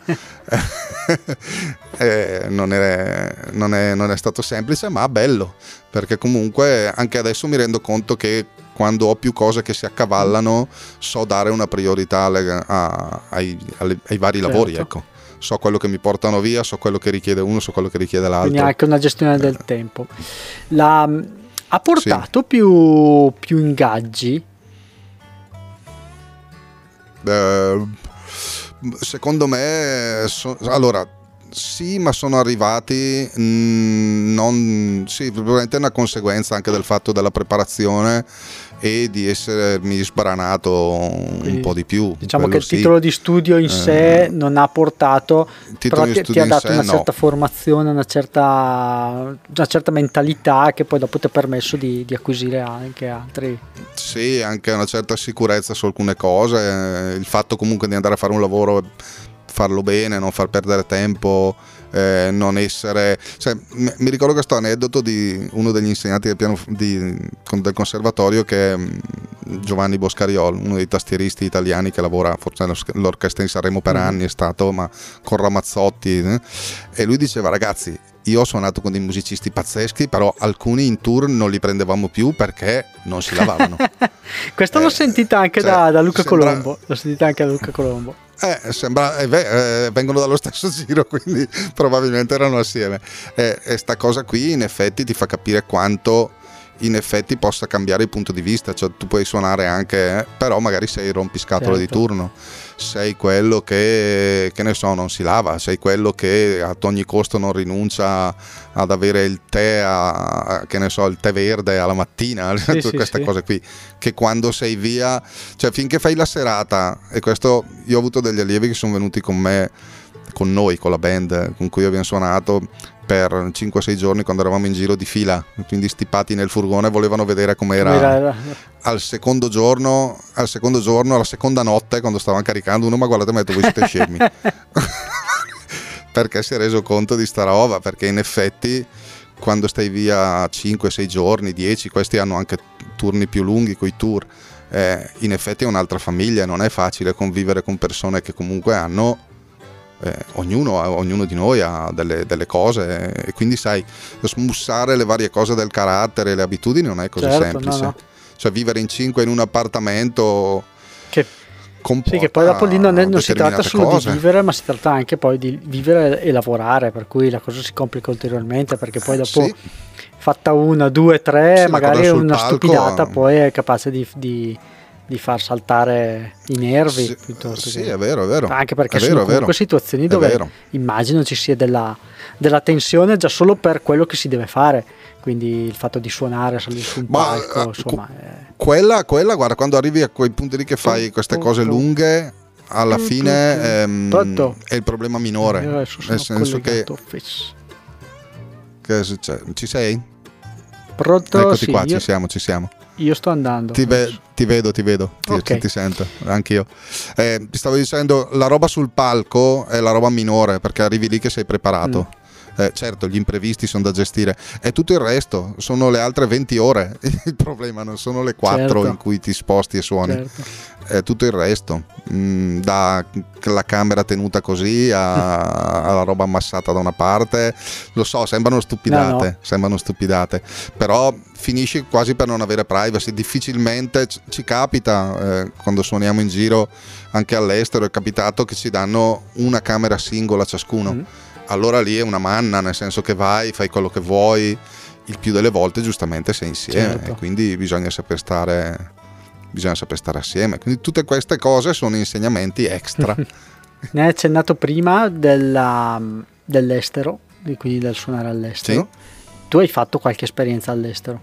(laughs) eh, non, è, non, è, non, è, stato semplice ma bello perché comunque anche adesso mi rendo conto che quando ho più cose che si accavallano so dare una priorità alle, a, ai, alle, ai, vari certo. lavori ecco so quello che mi portano via, so quello che richiede uno, so quello che richiede l'altro. Quindi anche una gestione del eh. tempo. La, ha portato sì. più, più, ingaggi eh, secondo me, so, allora, sì, ma sono arrivati mh, mm, non, sì, probabilmente è una conseguenza anche del fatto della preparazione e di essermi sbranato Quindi, un po' di più. Diciamo che il sì. titolo di studio in eh, sé non ha portato, però ti, ti ha dato sé, una certa no. formazione, una certa, una certa, mentalità che poi dopo ti ha permesso di, di, acquisire anche altri. Sì, anche una certa sicurezza su alcune cose, il fatto comunque di andare a fare un lavoro, farlo bene, non far perdere tempo eh, non essere... Cioè, mi ricordo questo aneddoto di uno degli insegnanti del, piano, di, del conservatorio che è mm, Giovanni Boscariol, uno dei tastieristi italiani che lavora forse all'orchestra in Sanremo per mm. anni, è stato, ma con Ramazzotti. Eh? E lui diceva ragazzi, io ho suonato con dei musicisti pazzeschi, però alcuni in tour non li prendevamo più perché non si lavavano. (laughs) Questo eh, l'ho sentita anche cioè, da, da, Luca sembra... Colombo. L'ho sentita anche da Luca Colombo. Eh, sembra, eh, eh, vengono dallo stesso (laughs) giro, quindi probabilmente erano assieme. E eh, sta cosa qui in effetti ti fa capire quanto in effetti possa cambiare il punto di vista, cioè tu puoi suonare anche, eh, però magari sei rompiscatole certo. di turno, sei quello che, che ne so, non si lava, sei quello che ad ogni costo non rinuncia ad avere il tè, a, che ne so, il tè verde alla mattina, (laughs) sì, queste sì, cose qui, che quando sei via, cioè finché fai la serata, e questo io ho avuto degli allievi che sono venuti con me, con noi, con la band con cui abbiamo suonato, per 5-6 giorni quando eravamo in giro di fila, quindi stipati nel furgone, volevano vedere com'era al secondo giorno, al secondo giorno, alla seconda notte, quando stavano caricando, uno mi ha guardato e mi ha detto voi siete scemi. (laughs) perché si è reso conto di sta roba, perché in effetti quando stai via 5-6 giorni, 10, questi hanno anche turni più lunghi con i tour, eh, in effetti è un'altra famiglia, non è facile convivere con persone che comunque hanno eh, ognuno, ognuno, di noi ha delle, delle, cose e quindi sai, smussare le varie cose del carattere e le abitudini non è così certo, semplice. No, no. Cioè vivere in cinque in un appartamento... Che sì, che poi dopo lì non, è, non si tratta solo cose. di vivere, ma si tratta anche poi di vivere e lavorare, per cui la cosa si complica ulteriormente, perché poi dopo sì. fatta una, due, tre, sì, magari una palco, stupidata poi è capace di, di di far saltare i nervi sì, piuttosto sì, che... è vero, è vero. Anche perché è sono vero, comunque situazioni dove immagino ci sia della, della, tensione già solo per quello che si deve fare. Quindi il fatto di suonare, salire su un Ma, palco, uh, insomma. È... Quella, quella, guarda, quando arrivi a quei punti lì che fai queste cose lunghe, alla fine ehm, è il problema minore. Nel senso che. Che succede? Ci sei? Pronto? Eccoti Sì, qua, io, ci siamo, ci siamo. Io sto andando. Ti, ve- ti vedo, ti vedo, ti, Ok. ti sento, anch'io. Eh, ti stavo dicendo, la roba sul palco è la roba minore perché arrivi lì che sei preparato. Mm. Eh, certo, gli imprevisti sono da gestire. E tutto il resto sono le altre 20 ore. (laughs) Il problema non sono le 4 Certo. in cui ti sposti e suoni, Certo. è tutto il resto. Mm, da la camera tenuta così a- (laughs) alla roba ammassata da una parte. Lo so, sembrano stupidate, No, no. sembrano stupidate. Però finisci quasi per non avere privacy. Difficilmente ci capita eh, quando suoniamo in giro anche all'estero. È capitato che ci danno una camera singola ciascuno. Mm. Allora lì è una manna, nel senso che vai, fai quello che vuoi. Il più delle volte, giustamente, sei insieme. Certo. E quindi bisogna saper stare. Bisogna saper stare assieme. Quindi tutte queste cose sono insegnamenti extra. (laughs) Ne hai accennato prima della- dell'estero, di- quindi del suonare all'estero. Tu hai fatto qualche esperienza all'estero?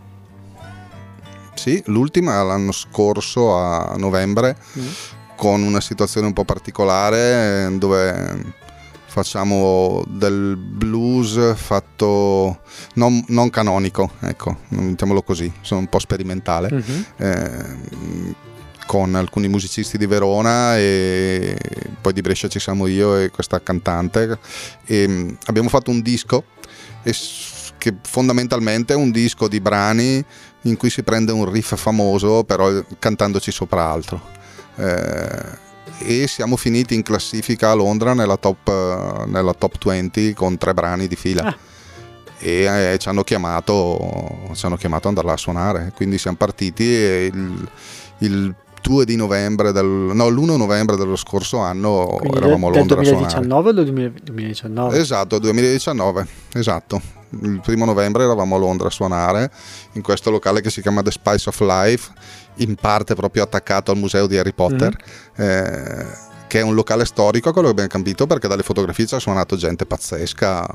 Sì, l'ultima l'anno scorso a novembre Mm. con una situazione un po' particolare dove facciamo del blues fatto non, non canonico, ecco, mettiamolo così, sono un po' sperimentale. Mhm. eh, con alcuni musicisti di Verona e poi di Brescia ci siamo io e questa cantante e mm, abbiamo fatto un disco che fondamentalmente è un disco di brani in cui si prende un riff famoso però cantandoci sopra altro Eh, e siamo finiti in classifica a Londra nella top, eh, nella top 20 con tre brani di fila Ah. e eh, ci hanno chiamato ci hanno chiamato ad andare a suonare quindi siamo partiti e il, il 2 di novembre del, no l'1 novembre dello scorso anno Quindi eravamo a del Londra a suonare 2019 o del 2000 2019? Esatto, 2019, esatto. Il primo novembre eravamo a Londra a suonare in questo locale che si chiama The Spice of Life, in parte proprio attaccato al museo di Harry Potter, eh, che è un locale storico, quello che abbiamo capito, perché dalle fotografie ci ha suonato gente pazzesca,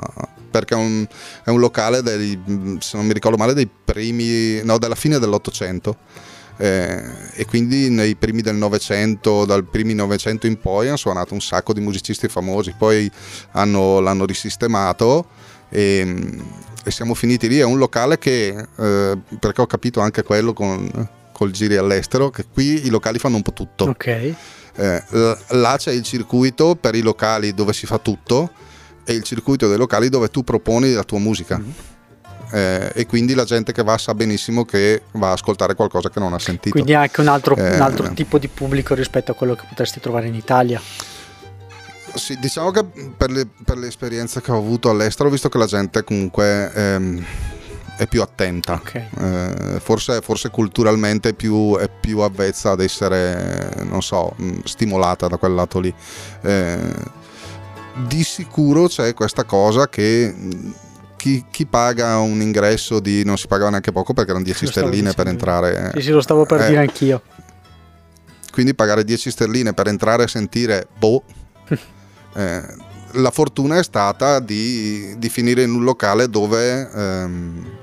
perché è un, è un locale, dei, se non mi ricordo male, dei primi, no, della fine dell'Ottocento. Eh, e quindi nei primi del Novecento, dal primi Novecento in poi, hanno suonato un sacco di musicisti famosi. Poi hanno- l'hanno risistemato e, e siamo finiti lì. È un locale che, eh, perché ho capito anche quello con col giri all'estero, che qui i locali fanno un po' tutto. Ok. Eh, là c'è il circuito per i locali dove si fa tutto e il circuito dei locali dove tu proponi la tua musica. Mhm. Eh, e quindi la gente che va sa benissimo che va a ascoltare qualcosa che non ha sentito. Quindi è anche un altro, Eh, un altro tipo di pubblico rispetto a quello che potresti trovare in Italia. Sì, diciamo che per le, per le esperienze che ho avuto all'estero ho visto che la gente comunque ehm, è più attenta. Ok. Eh, forse, forse culturalmente è più, è più avvezza ad essere, non so, mh, stimolata da quel lato lì. Eh, di sicuro c'è questa cosa che mh, chi, chi paga un ingresso di non si pagava neanche poco perché erano 10 Lo stavo sterline per entrare. Sì, sì, lo stavo per eh, dire anch'io. quindi pagare 10 sterline per entrare e sentire boh (laughs) eh, la fortuna è stata di, di finire in un locale dove ehm,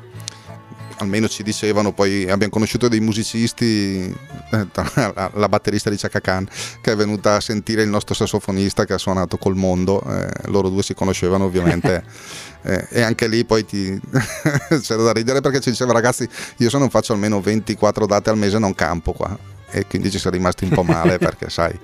almeno ci dicevano poi abbiamo conosciuto dei musicisti eh, la, la batterista di Chaka Khan che è venuta a sentire il nostro sassofonista che ha suonato col mondo eh, loro due si conoscevano ovviamente (laughs) eh, e anche lì poi ti (laughs) c'era da ridere perché ci diceva ragazzi io se non faccio almeno 24 date al mese non campo qua. E quindi ci siamo rimasti un po' male (laughs) perché sai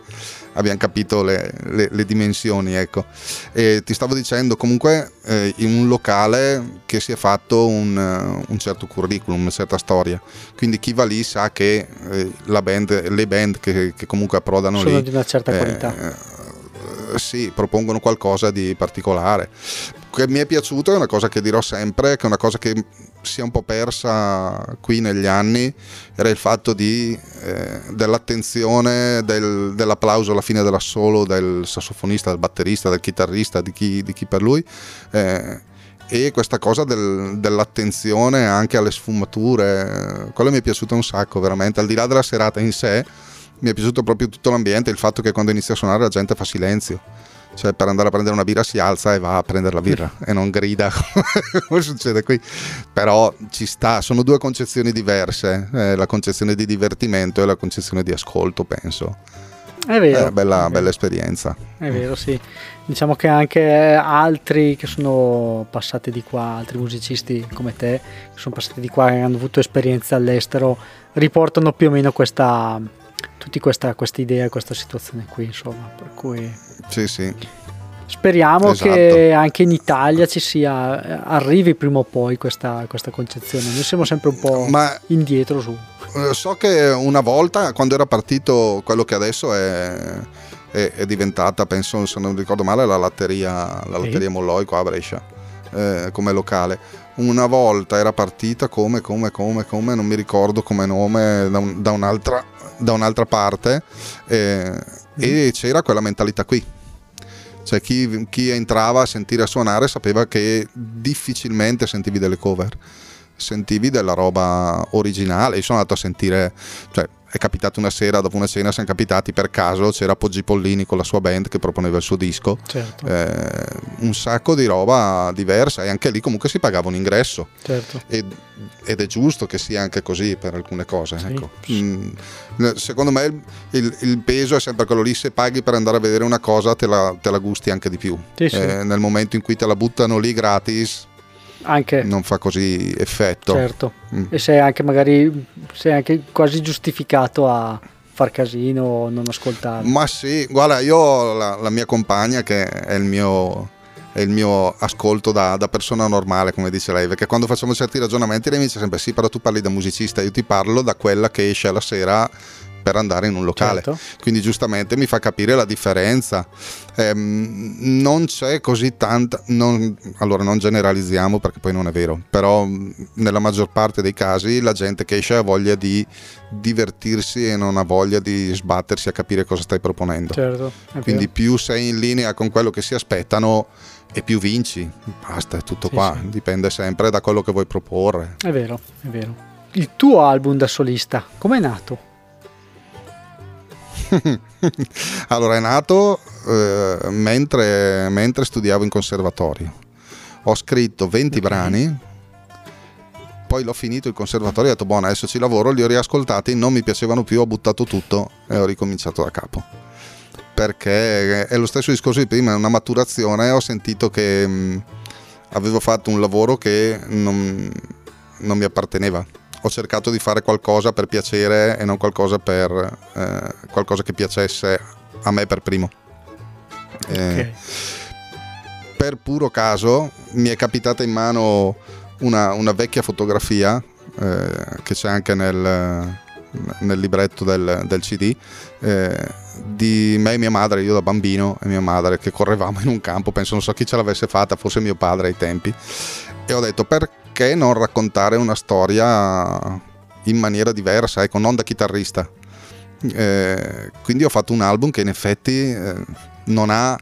abbiamo capito le, le- le dimensioni ecco e ti stavo dicendo comunque eh, in un locale che si è fatto un, eh, un certo curriculum una certa storia quindi chi va lì sa che eh, la band, le band che, che comunque approdano Sono lì di una certa eh, qualità. eh, sì, propongono qualcosa di particolare. Che mi è piaciuto è una cosa che dirò sempre, che è una cosa che si è un po' persa qui negli anni, era il fatto di, eh, dell'attenzione, del- dell'applauso alla fine dell'assolo del sassofonista, del batterista, del chitarrista, di chi, di chi per lui. eh, e questa cosa del- dell'attenzione anche alle sfumature, quello mi è piaciuto un sacco, veramente, al di là della serata in sé, mi è piaciuto proprio tutto l'ambiente, il fatto che quando inizia a suonare la gente fa silenzio. Cioè per andare a prendere una birra si alza e va a prendere la birra e non grida (laughs) come succede qui. Però ci sta, sono due concezioni diverse, eh, la concezione di divertimento e la concezione di ascolto, penso. È vero. Eh, bella, è vero. bella esperienza. È vero, sì. Diciamo che anche altri che sono passati di qua, altri musicisti come te, che sono passati di qua e hanno avuto esperienze all'estero, riportano più o meno questa, tutti questa, questa idea, questa situazione qui, insomma. Per cui Sì, sì. speriamo Esatto. che anche in Italia ci sia, arrivi prima o poi questa, questa concezione. Noi siamo sempre un po' Ma indietro su. Eh, So che una volta, quando era partito quello che adesso è, è- è diventata, penso, se non ricordo male, la latteria, la latteria Molloi qua a Brescia, eh, come locale. Una volta era partita come, come, come, come, non mi ricordo come nome, da, un- da un'altra, da un'altra parte, eh, e c'era quella mentalità qui. Cioè chi, chi entrava a sentire suonare sapeva che difficilmente sentivi delle cover sentivi della roba originale. Io sono andato a sentire, cioè è capitato una sera dopo una cena, siamo capitati per caso, c'era Poggi Pollini con la sua band che proponeva il suo disco. Certo, Eh, un sacco di roba diversa e anche lì comunque si pagava un ingresso certo. ed, ed è giusto che sia anche così per alcune cose. Sì. ecco. Mm, secondo me il, il- il peso è sempre quello lì, se paghi per andare a vedere una cosa te la, te la gusti anche di più. Sì, sì. Eh, nel momento in cui te la buttano lì gratis Anche, non fa così effetto. certo. Mm. E sei anche magari sei anche quasi giustificato a far casino o non ascoltare. Ma sì, guarda, io ho la, la mia compagna che è il mio, è il mio ascolto da, da persona normale, come dice lei, perché quando facciamo certi ragionamenti lei mi dice sempre sì, però tu parli da musicista, io ti parlo da quella che esce la sera per andare in un locale. Certo. Quindi giustamente mi fa capire la differenza. Ehm, non c'è così tanta, non- allora non generalizziamo perché poi non è vero, però nella maggior parte dei casi la gente che esce ha voglia di divertirsi e non ha voglia di sbattersi a capire cosa stai proponendo. Certo, Quindi più sei in linea con quello che si aspettano e più vinci. Basta, è tutto Sì, qua, sì. dipende sempre da quello che vuoi proporre. È vero, è vero. Il tuo album da solista, com'è nato? (laughs) Allora è nato eh, mentre, mentre studiavo in conservatorio. Ho scritto 20 Ok. brani, poi l'ho finito il conservatorio e ho detto buono adesso ci lavoro, li ho riascoltati, non mi piacevano più, ho buttato tutto e ho ricominciato da capo. Perché è lo stesso discorso di prima, è una maturazione, ho sentito che mh, avevo fatto un lavoro che non, non mi apparteneva. Ho cercato di fare qualcosa per piacere e non qualcosa per eh, qualcosa che piacesse a me per primo. Eh, Ok. per puro caso mi è capitata in mano una, una vecchia fotografia eh, che c'è anche nel, nel libretto del, del CD eh, di me e mia madre, io da bambino e mia madre che correvamo in un campo, penso non so chi ce l'avesse fatta, forse mio padre ai tempi e ho detto perché non raccontare una storia in maniera diversa, ecco, non da chitarrista. Eh, quindi ho fatto un album che in effetti eh, non ha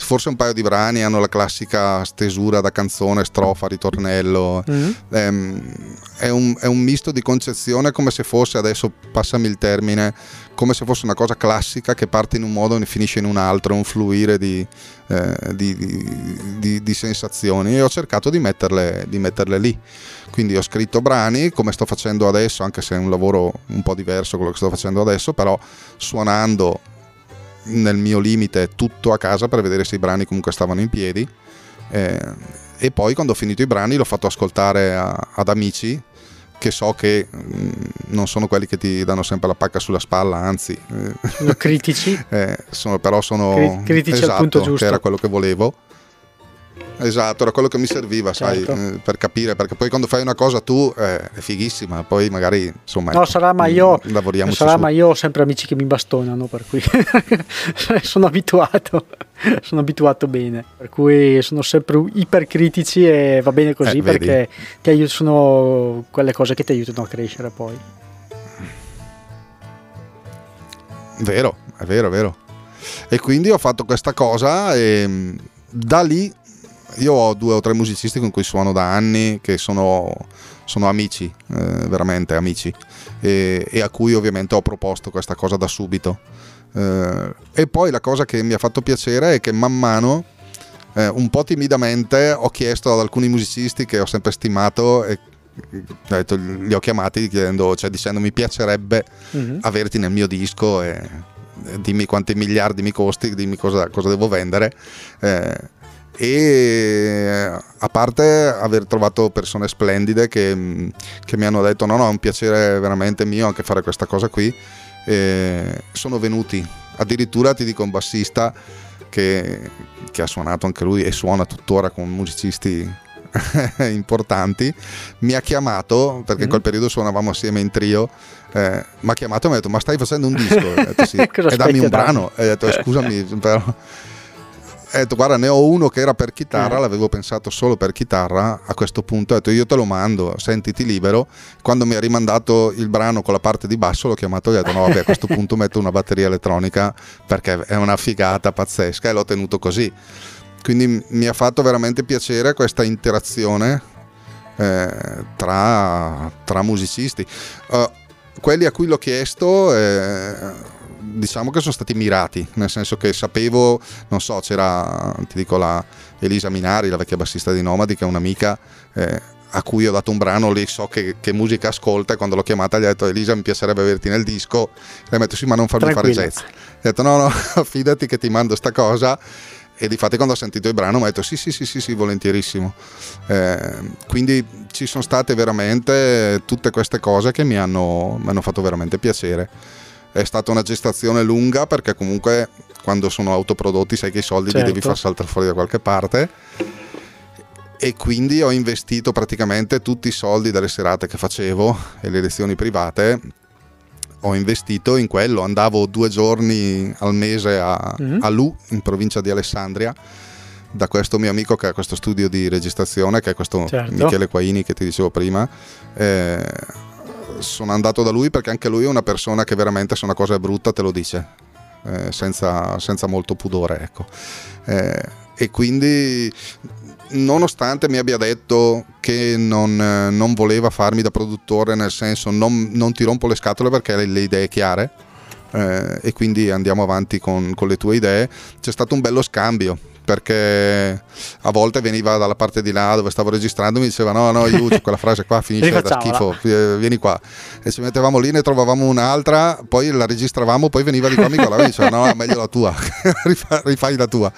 forse un paio di brani hanno la classica stesura da canzone, strofa, ritornello. Mhm. Ehm, è, un, è un misto di concezione come se fosse, adesso passami il termine, come se fosse una cosa classica che parte in un modo e finisce in un altro, un fluire di, eh, di- di- di- sensazioni e ho cercato di metterle, di metterle lì. Quindi ho scritto brani come sto facendo adesso, anche se è un lavoro un po' diverso quello che sto facendo adesso, però suonando nel mio limite tutto a casa per vedere se i brani comunque stavano in piedi. Eh, e poi quando ho finito i brani l'ho fatto ascoltare a- ad amici che so che mm, non sono quelli che ti danno sempre la pacca sulla spalla, anzi, eh, Sono critici. (laughs) eh, sono- però sono Cri- critici al esatto, punto giusto. che era quello che volevo. Esatto, era quello che mi serviva, sai, Certo. eh, per capire, perché poi quando fai una cosa tu eh, è fighissima, poi magari insomma No, sarà, ma io, mm, lavoriamoci sarà, su. ma io ho sempre amici che mi bastonano, per cui (laughs) sono abituato, sono abituato bene, per cui sono sempre ipercritici e va bene così Eh, perché ti aiut- sono quelle cose che ti aiutano a crescere poi. Vero, è vero, è vero. E quindi ho fatto questa cosa e mm, da lì io ho due o tre musicisti con cui suono da anni che sono, sono amici, eh, veramente amici, e, e a cui ovviamente ho proposto questa cosa da subito. Eh, e poi la cosa che mi ha fatto piacere è che man mano, eh, un po' timidamente, ho chiesto ad alcuni musicisti che ho sempre stimato e detto, li ho chiamati chiedendo, cioè dicendo mi piacerebbe Mhm. averti nel mio disco e, dimmi quanti miliardi mi costi, dimmi cosa, cosa devo vendere. Eh, e a parte aver trovato persone splendide che, che, mi hanno detto no no è un piacere veramente mio anche fare questa cosa qui eh, sono venuti addirittura ti dico un bassista che, che ha suonato anche lui e suona tuttora con musicisti (laughs) importanti mi ha chiamato perché mm. in quel periodo suonavamo assieme in trio eh, mi ha chiamato e mi ha detto ma stai facendo un disco (laughs) detto, sì. e dammi un brano e ho detto scusami (laughs) però ho detto guarda ne ho uno che era per chitarra, eh. l'avevo pensato solo per chitarra, a questo punto ho detto io te lo mando, sentiti libero, quando mi ha rimandato il brano con la parte di basso l'ho chiamato e ho detto no vabbè a questo punto metto una batteria elettronica perché è una figata pazzesca e l'ho tenuto così. Quindi mi ha fatto veramente piacere questa interazione eh, tra, tra, musicisti. Uh, quelli a cui l'ho chiesto... Eh, diciamo che sono stati mirati, nel senso che sapevo, non so, c'era, ti dico, la Elisa Minari, la vecchia bassista di Nomadi, che è un'amica eh, a cui ho dato un brano, lì so che, che, musica ascolta e quando l'ho chiamata gli ho detto Elisa mi piacerebbe averti nel disco, e mi ha detto sì ma non farmi Tranquilla. fare jazz. Ho detto no no, (laughs) fidati che ti mando sta cosa e di fatto quando ho sentito il brano mi ha detto sì sì sì sì, sì volentierissimo eh, quindi ci sono state veramente tutte queste cose che mi hanno, mi hanno fatto veramente piacere è stata una gestazione lunga perché comunque quando sono autoprodotti sai che i soldi certo. li devi far saltare fuori da qualche parte e quindi ho investito praticamente tutti i soldi delle serate che facevo e le lezioni private ho investito in quello andavo due giorni al mese a, mm-hmm. a Lu in provincia di Alessandria da questo mio amico che ha questo studio di registrazione che è questo certo. Michele Quaini che ti dicevo prima eh, sono andato da lui perché anche lui è una persona che veramente se una cosa è brutta te lo dice, eh, senza, senza, molto pudore. Ecco. Eh, e quindi nonostante mi abbia detto che non, non, voleva farmi da produttore, nel senso non, non ti rompo le scatole perché hai le idee chiare, eh, e quindi andiamo avanti con, con, le tue idee, c'è stato un bello scambio perché a volte veniva dalla parte di là dove stavo registrando e mi diceva no no Yuji quella frase qua finisce da schifo vieni qua. E ci mettevamo lì ne trovavamo un'altra poi la registravamo poi veniva di qua mi guardava e diceva no meglio la tua (laughs) rifai la tua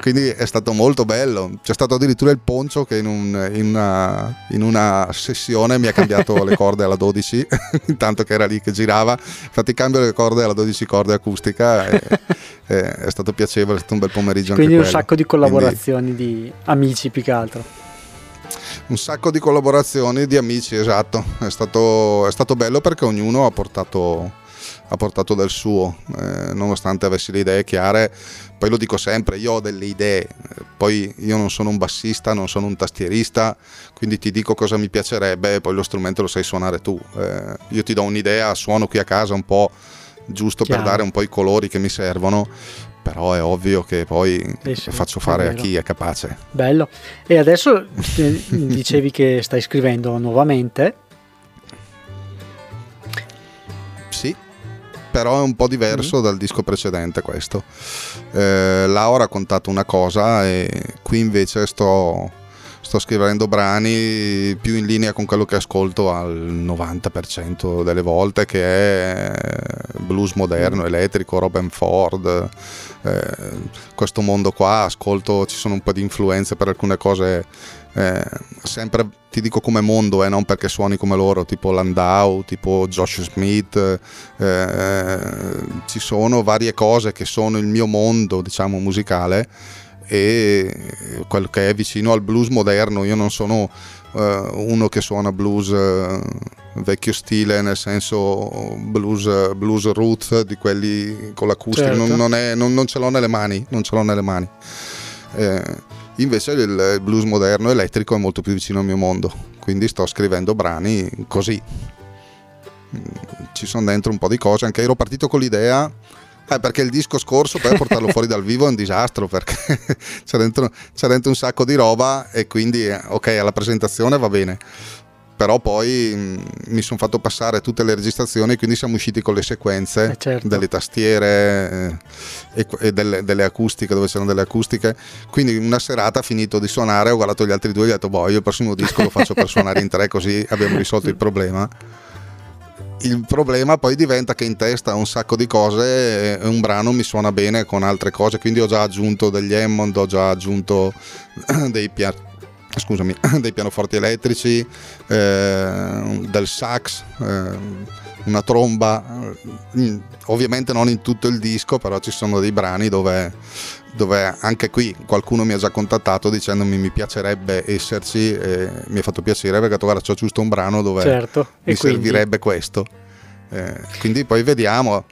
quindi è stato molto bello. C'è stato addirittura il Poncio che in, un, in, una, in una, sessione mi ha cambiato le (laughs) corde alla 12, (laughs) intanto che era lì che girava. Infatti cambio le corde alla 12 corde acustica e, (laughs) e è stato piacevole, è stato un bel pomeriggio quindi un sacco di collaborazioni quindi, di amici più che altro. Un sacco di collaborazioni di amici, esatto. È stato, è stato bello perché ognuno ha portato ha portato del suo, eh, nonostante avessi le idee chiare. Poi lo dico sempre, io ho delle idee, poi io non sono un bassista, non sono un tastierista, quindi ti dico cosa mi piacerebbe e poi lo strumento lo sai suonare tu. Eh, io ti do un'idea, suono qui a casa un po' giusto Chiaro. per dare un po' i colori che mi servono, però è ovvio che poi eh sì, faccio fare a chi è capace. Bello. E adesso dicevi che stai scrivendo nuovamente però è un po' diverso mm. dal disco precedente questo. Eh, là ho raccontato una cosa e qui invece sto, sto scrivendo brani più in linea con quello che ascolto al 90% delle volte che è blues moderno, mm. elettrico, Robin Ford, eh, questo mondo qua, ascolto, ci sono un po' di influenze per alcune cose eh, sempre ti dico come mondo, eh, non perché suoni come loro, tipo Landau, tipo Josh Smith, eh, ci sono varie cose che sono il mio mondo, diciamo, musicale e quello che è vicino al blues moderno, io non sono uh, uno che suona blues uh, vecchio stile, nel senso blues, blues roots di quelli con l'acustica, certo. non, non, non, non, ce l'ho nelle mani, non ce l'ho nelle mani. Eh, Invece il blues moderno elettrico è molto più vicino al mio mondo, quindi sto scrivendo brani così. Ci sono dentro un po' di cose, anche ero partito con l'idea eh, perché il disco scorso per portarlo fuori dal vivo è un disastro perché (laughs) c'è, dentro, c'è, dentro, un sacco di roba e quindi eh, ok alla presentazione va bene però poi mh, mm, mi sono fatto passare tutte le registrazioni quindi siamo usciti con le sequenze eh certo. delle tastiere eh, e, e delle, delle, acustiche dove c'erano delle acustiche. Quindi una serata finito di suonare ho guardato gli altri due e ho detto boh io il prossimo disco lo faccio per suonare in tre così abbiamo risolto il problema. Il problema poi diventa che in testa un sacco di cose e un brano mi suona bene con altre cose, quindi ho già aggiunto degli Hammond, ho già aggiunto (clears throat) dei, scusami, (coughs) dei pianoforti elettrici, eh, del sax, eh, una tromba, mm, ovviamente non in tutto il disco, però ci sono dei brani dove, dove anche qui qualcuno mi ha già contattato dicendomi mi piacerebbe esserci e mi ha fatto piacere perché guarda c'ho giusto un brano dove certo. mi servirebbe questo. Eh, quindi poi vediamo.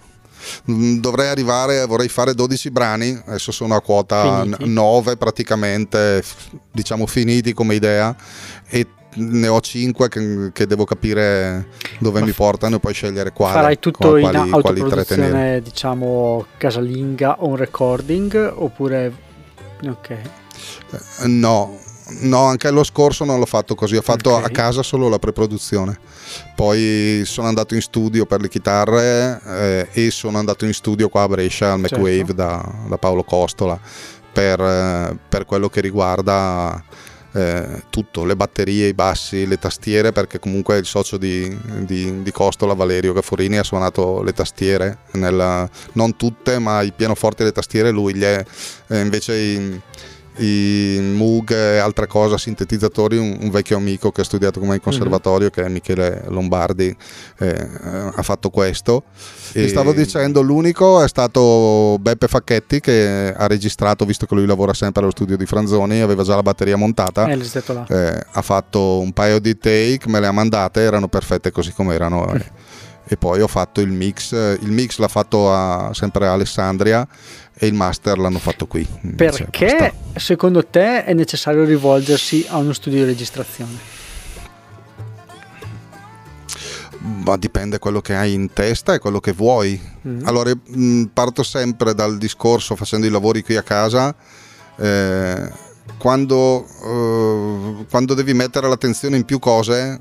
Mm, dovrei arrivare, vorrei fare 12 brani, adesso sono a quota finiti. 9 praticamente, diciamo finiti come idea e ne ho 5 che, che devo capire dove Ma mi portano e poi scegliere quale. Farai tutto in quali, autoproduzione, diciamo casalinga on recording oppure ok. Eh, no, No, anche l'anno scorso non l'ho fatto così, ho fatto okay. a casa solo la preproduzione. Poi sono andato in studio per le chitarre eh, e sono andato in studio qua a Brescia al certo. McWave da, da, Paolo Costola per, eh, per quello che riguarda eh, tutto, le batterie, i bassi, le tastiere, perché comunque il socio di, di, di Costola, Valerio Gafforini, ha suonato le tastiere, nella, non tutte, ma i pianoforti e le tastiere lui, gli è, eh, invece i, i Moog e altre cose, sintetizzatori, un, un, vecchio amico che ha studiato con me in conservatorio, mm-hmm. che è Michele Lombardi, eh, ha fatto questo. E stavo dicendo, l'unico è stato Beppe Facchetti che ha registrato, visto che lui lavora sempre allo studio di Franzoni, aveva già la batteria montata, eh, eh, ha fatto un paio di take, me le ha mandate, erano perfette così come erano. Mm. E poi ho fatto il mix, il mix l'ha fatto a, sempre a Alessandria e il master l'hanno fatto qui. Perché secondo te è necessario rivolgersi a uno studio di registrazione? Ma dipende quello che hai in testa e quello che vuoi. Mm. Allora, mh, parto sempre dal discorso facendo i lavori qui a casa. Eh, quando, eh, quando, devi mettere l'attenzione in più cose,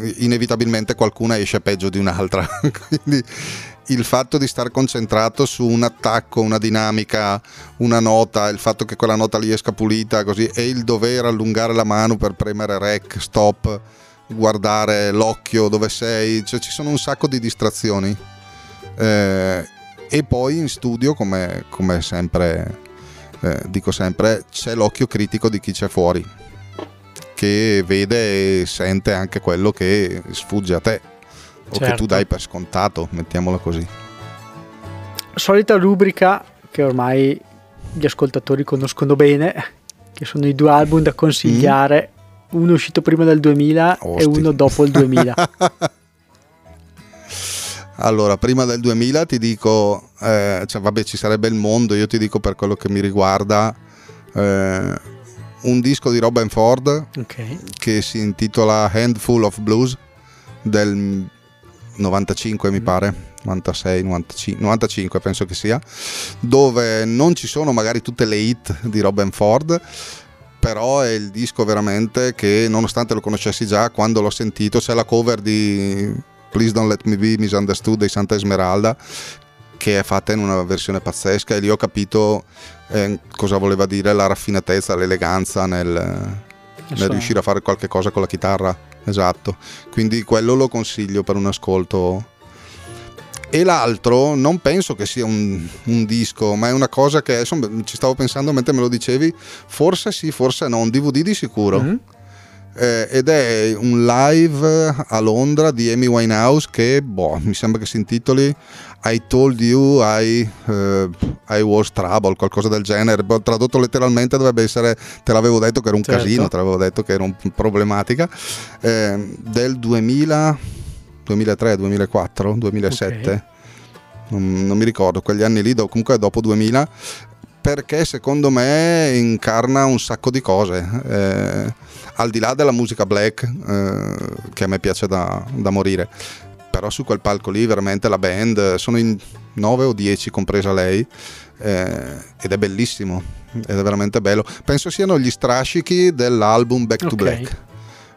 eh, inevitabilmente qualcuna esce peggio di un'altra. (laughs) Quindi il fatto di stare concentrato su un attacco, una dinamica, una nota, il fatto che quella nota lì esca pulita così e il dover allungare la mano per premere rec, stop, guardare l'occhio dove sei, cioè ci sono un sacco di distrazioni. Eh, e poi in studio, come, come sempre eh, dico sempre, c'è l'occhio critico di chi c'è fuori, che vede e sente anche quello che sfugge a te o certo. che tu certo. dai per scontato, mettiamola così. Solita rubrica che ormai gli ascoltatori conoscono bene, che sono i due album da consigliare, mm. uno uscito prima del 2000 Osti. e uno dopo il 2000. (laughs) allora, prima del 2000 ti dico, eh, cioè, vabbè ci sarebbe il mondo, io ti dico per quello che mi riguarda, eh, un disco di Robin Ford okay. che si intitola Handful of Blues del 95 mi pare, 96, 95, 95 penso che sia, dove non ci sono magari tutte le hit di Robin Ford, però è il disco veramente che nonostante lo conoscessi già, quando l'ho sentito c'è la cover di Please Don't Let Me Be Misunderstood di Santa Esmeralda che è fatta in una versione pazzesca e lì ho capito eh, cosa voleva dire la raffinatezza, l'eleganza nel, nel riuscire a fare qualche cosa con la chitarra esatto. Quindi quello lo consiglio per un ascolto. E l'altro non penso che sia un, un disco, ma è una cosa che adesso ci stavo pensando mentre me lo dicevi, forse sì, forse no, un DVD di sicuro. Mm-hmm. Eh, ed è un live a Londra di Amy Winehouse che boh, mi sembra che si intitoli I Told You I, uh, I Was Trouble, qualcosa del genere. Boh, tradotto letteralmente dovrebbe essere Te l'avevo detto che era un certo. casino, te l'avevo detto che era un problematica. Eh, del 2000, 2003, 2004, 2007. Okay. Non, non, mi ricordo, quegli anni lì, comunque dopo 2000, perché secondo me incarna un sacco di cose. Eh, al di là della musica black, eh, che a me piace da, da, morire, però su quel palco lì veramente la band, sono in 9 o 10 compresa lei, eh, ed è bellissimo, ed è veramente bello. Penso siano gli strascichi dell'album Back okay. to Black.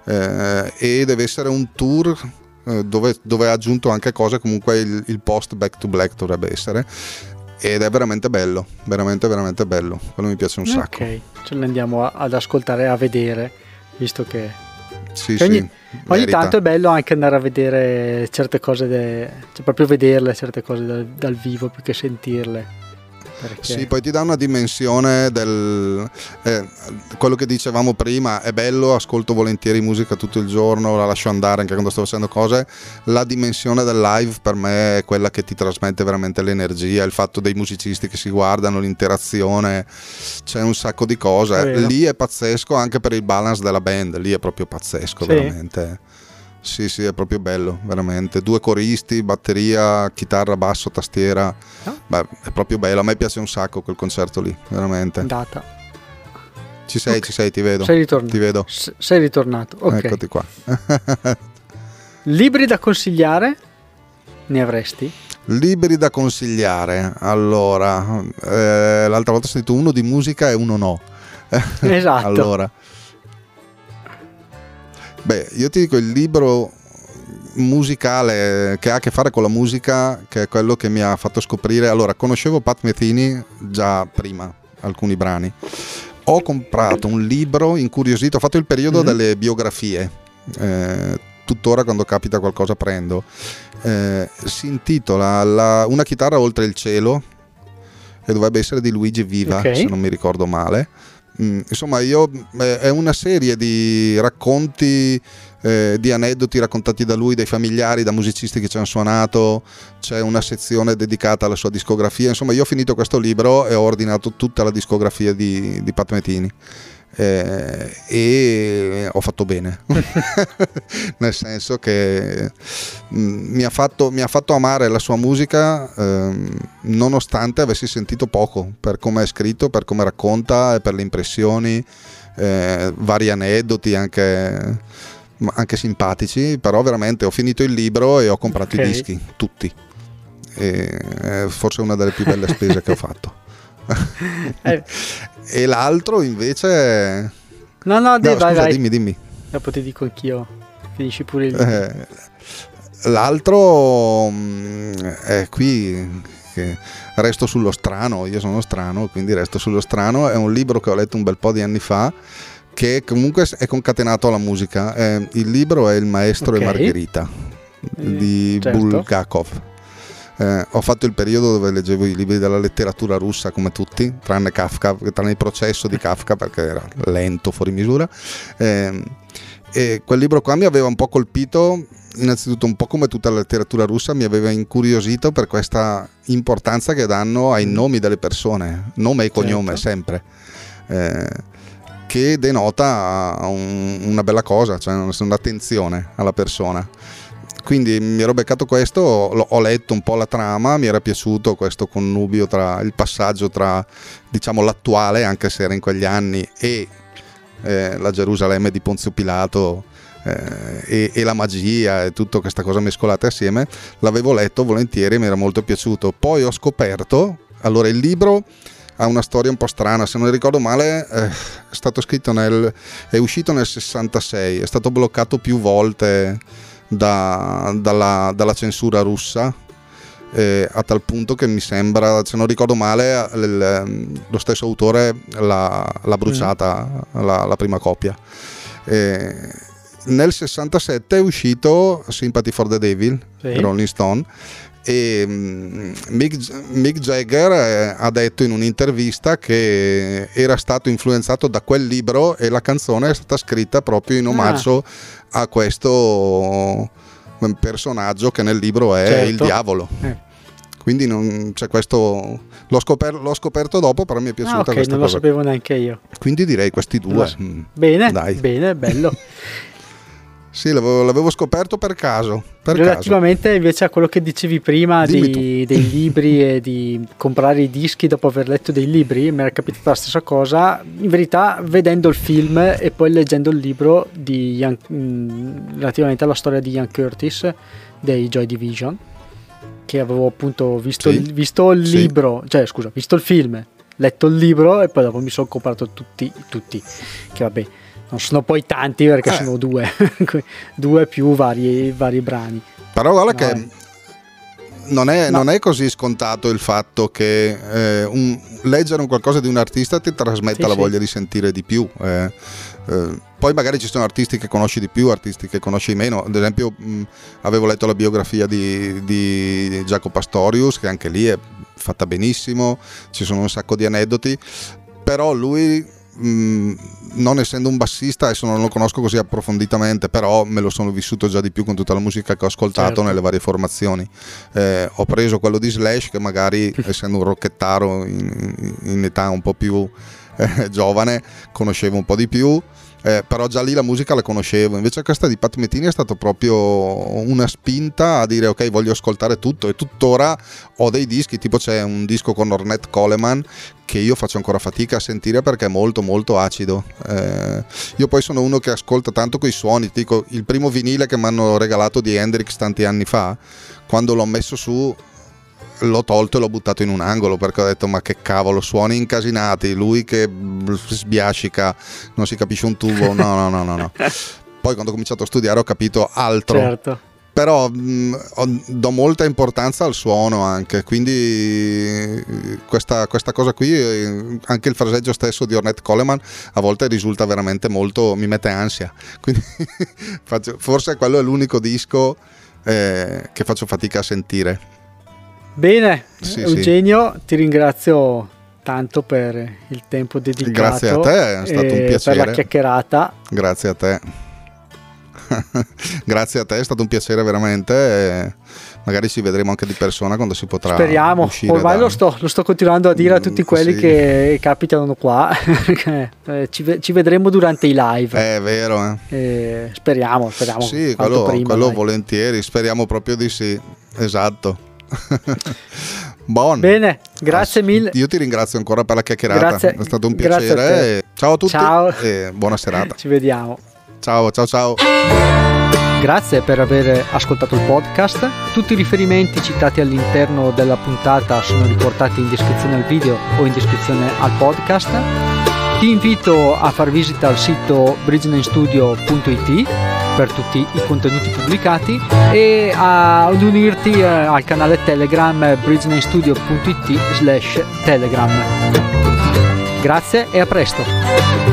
Eh, e deve essere un tour eh, dove, dove, ha aggiunto anche cose comunque il, il post Back to Black dovrebbe essere ed è veramente bello, veramente veramente bello, quello mi piace un sacco. Ok, ce l'andiamo ad ascoltare, a vedere visto che Sì, ogni, sì, ogni tanto è bello anche andare a vedere certe cose, de- cioè proprio vederle certe cose dal, dal vivo più che sentirle. Perché... Sì, poi ti dà una dimensione del... Eh, quello che dicevamo prima, è bello, ascolto volentieri musica tutto il giorno, la lascio andare anche quando sto facendo cose, la dimensione del live per me è quella che ti trasmette veramente l'energia, il fatto dei musicisti che si guardano, l'interazione, c'è un sacco di cose. È. Lì è pazzesco anche per il balance della band, lì è proprio pazzesco, Sì. veramente. Sì, sì, è proprio bello, veramente. Due coristi, batteria, chitarra, basso, tastiera. Ah. Beh, è proprio bello. A me piace un sacco quel concerto lì, veramente. Andata. Ci sei, Ok. ci sei, ti vedo. Sei ritornato. Ti vedo. S- sei ritornato. Ok. Eccoti qua. (laughs) Libri da consigliare? Ne avresti? Libri da consigliare. Allora, eh, l'altra volta ho sentito uno di musica e uno no. Esatto. (laughs) allora, beh, io ti dico il libro musicale che ha a che fare con la musica, che è quello che mi ha fatto scoprire. Allora, conoscevo Pat Metheny già prima, alcuni brani. Ho comprato un libro incuriosito, ho fatto il periodo Mhm. delle biografie. eh, tuttora quando capita qualcosa prendo. Eh, si intitola La- Una chitarra oltre il cielo e dovrebbe essere di Luigi Viva, Ok. se non mi ricordo male. Mm, insomma, io, eh, è una serie di racconti, eh, di aneddoti raccontati da lui, dai familiari, da musicisti che ci hanno suonato. C'è una sezione dedicata alla sua discografia. Insomma, io ho finito questo libro e ho ordinato tutta la discografia di, di Pat Metini. Eh, e ho fatto bene (laughs) nel senso che mm, mi, ha fatto, mi ha fatto amare la sua musica ehm, nonostante avessi sentito poco per come è scritto, per come racconta e per le impressioni, eh, vari aneddoti anche, anche simpatici, però veramente ho finito il libro e ho comprato Ok. i dischi, tutti. E, è forse una delle più belle spese che ho fatto. Eh, E l'altro invece... no, no, No, dai, vai, scusa, vai. dimmi, dimmi. Dopo ti dico anch'io. Finisci pure il. Eh, l'altro mm, è qui che resto sullo strano, io sono strano, quindi resto sullo strano, è un libro che ho letto un bel po' di anni fa che comunque è concatenato alla musica. Eh, il libro è Il maestro Ok. e Margherita di certo. Bulgakov. Eh, ho fatto il periodo dove leggevo i libri della letteratura russa come tutti, tranne Kafka, tranne il processo di Kafka perché era lento fuori misura. Eh, e quel libro qua mi aveva un po' colpito, innanzitutto un po' come tutta la letteratura russa, mi aveva incuriosito per questa importanza che danno ai nomi delle persone, nome e cognome Certo. sempre, eh, che denota un- una bella cosa, cioè un'attenzione alla persona. Quindi mi ero beccato questo, ho, letto un po' la trama, mi era piaciuto questo connubio tra il passaggio tra diciamo l'attuale, anche se era in quegli anni, e eh, la Gerusalemme di Ponzio Pilato eh, e, e la magia e tutta questa cosa mescolate assieme, l'avevo letto volentieri mi era molto piaciuto. Poi ho scoperto, allora il libro ha una storia un po' strana, se non ricordo male eh, è nel, è uscito nel 66, è stato bloccato più volte da- dalla, dalla censura russa. eh, a tal punto che mi sembra, se non ricordo male, il- lo stesso autore l'ha, l'ha bruciata la, la prima copia. Eh, nel 67 è uscito Sympathy for the Devil, Sì. Rolling Stone, e mm, Mick, Mick Jagger eh, ha detto in un'intervista che era stato influenzato da quel libro e la canzone è stata scritta proprio in omaggio a questo mm, personaggio che nel libro è Certo. il diavolo. Eh. Quindi non c'è questo. L'ho, scoper- l'ho scoperto dopo, però mi è piaciuta Ah, ok, questa non lo cosa. sapevo neanche io. Quindi direi questi Non due. lo so. Mm. Bene, Dai. bene, bello. (laughs) Sì, l'avevo, l'avevo scoperto per caso. Per caso. Relativamente invece a quello che dicevi prima di- dei libri e di comprare i dischi dopo aver letto dei libri, mi era capitata la stessa cosa. In verità, vedendo il film e poi leggendo il libro di Ian- mh, relativamente alla storia di Ian Curtis dei Joy Division, che avevo appunto visto, Sì. il, visto il Sì. libro, cioè scusa, visto il film, letto il libro e poi dopo mi sono comprato tutti, tutti che vabbè. Non sono poi tanti perché Eh. sono due, (laughs) due più vari, vari brani. Però guarda No, che non è, no. non è, così scontato il fatto che eh, un, leggere un qualcosa di un artista ti trasmetta sì, la sì. voglia di sentire di più. Eh, eh, poi magari ci sono artisti che conosci di più, artisti che conosci meno. Ad esempio, mh, avevo letto la biografia di, di Jacopo Pastorius, che anche lì è fatta benissimo, ci sono un sacco di aneddoti, però lui Mm, non essendo un bassista, adesso non lo conosco così approfonditamente, però me lo sono vissuto già di più con tutta la musica che ho ascoltato certo. nelle varie formazioni. Eh, ho preso quello di Slash, che magari (laughs) essendo un rocchettaro in, in età un po' più eh, giovane, conoscevo un po' di più eh, però già lì la musica la conoscevo. Invece questa di Pat Metini è stata proprio una spinta a dire ok, voglio ascoltare tutto e tuttora ho dei dischi, tipo c'è un disco con Ornette Coleman che io faccio ancora fatica a sentire perché è molto molto acido. Eh, io poi sono uno che ascolta tanto quei suoni, Ti dico il primo vinile che mi hanno regalato di Hendrix tanti anni fa, quando l'ho messo su l'ho tolto e l'ho buttato in un angolo perché ho detto ma che cavolo suoni incasinati lui che sbiascica non si capisce un tubo no no no no, no. (laughs) poi quando ho cominciato a studiare ho capito altro certo però mh, do molta importanza al suono anche, quindi questa, questa, cosa qui, anche il fraseggio stesso di Ornette Coleman a volte risulta veramente molto, mi mette ansia, (laughs) quindi forse quello è l'unico disco eh, che faccio fatica a sentire. Bene, sì, Eugenio, sì. ti ringrazio tanto per il tempo dedicato. Grazie a te, è stato un piacere. Per la chiacchierata. Grazie a te. (laughs) Grazie a te, è stato un piacere veramente. Magari ci vedremo anche di persona quando si potrà. Speriamo, ormai da... lo, sto, lo, sto, continuando a dire a tutti quelli sì. che capitano qua. (laughs) Eh, ci, ci, vedremo durante i live. È vero, eh. Eh, speriamo, speriamo. Sì, quello, prima, quello volentieri, speriamo proprio di sì. Esatto. (laughs) Buon. Bene, grazie mille. Io ti ringrazio ancora per la chiacchierata, grazie, è stato un piacere. A ciao a tutti ciao. e buona serata. Ci vediamo. Ciao, ciao, ciao. Grazie per aver ascoltato il podcast. Tutti i riferimenti citati all'interno della puntata sono riportati in descrizione al video o in descrizione al podcast. Ti invito a far visita al sito bridgenamestudio.it per tutti i contenuti pubblicati e ad unirti eh, al canale Telegram bridgenamestudio.it slash telegram. Grazie e a presto!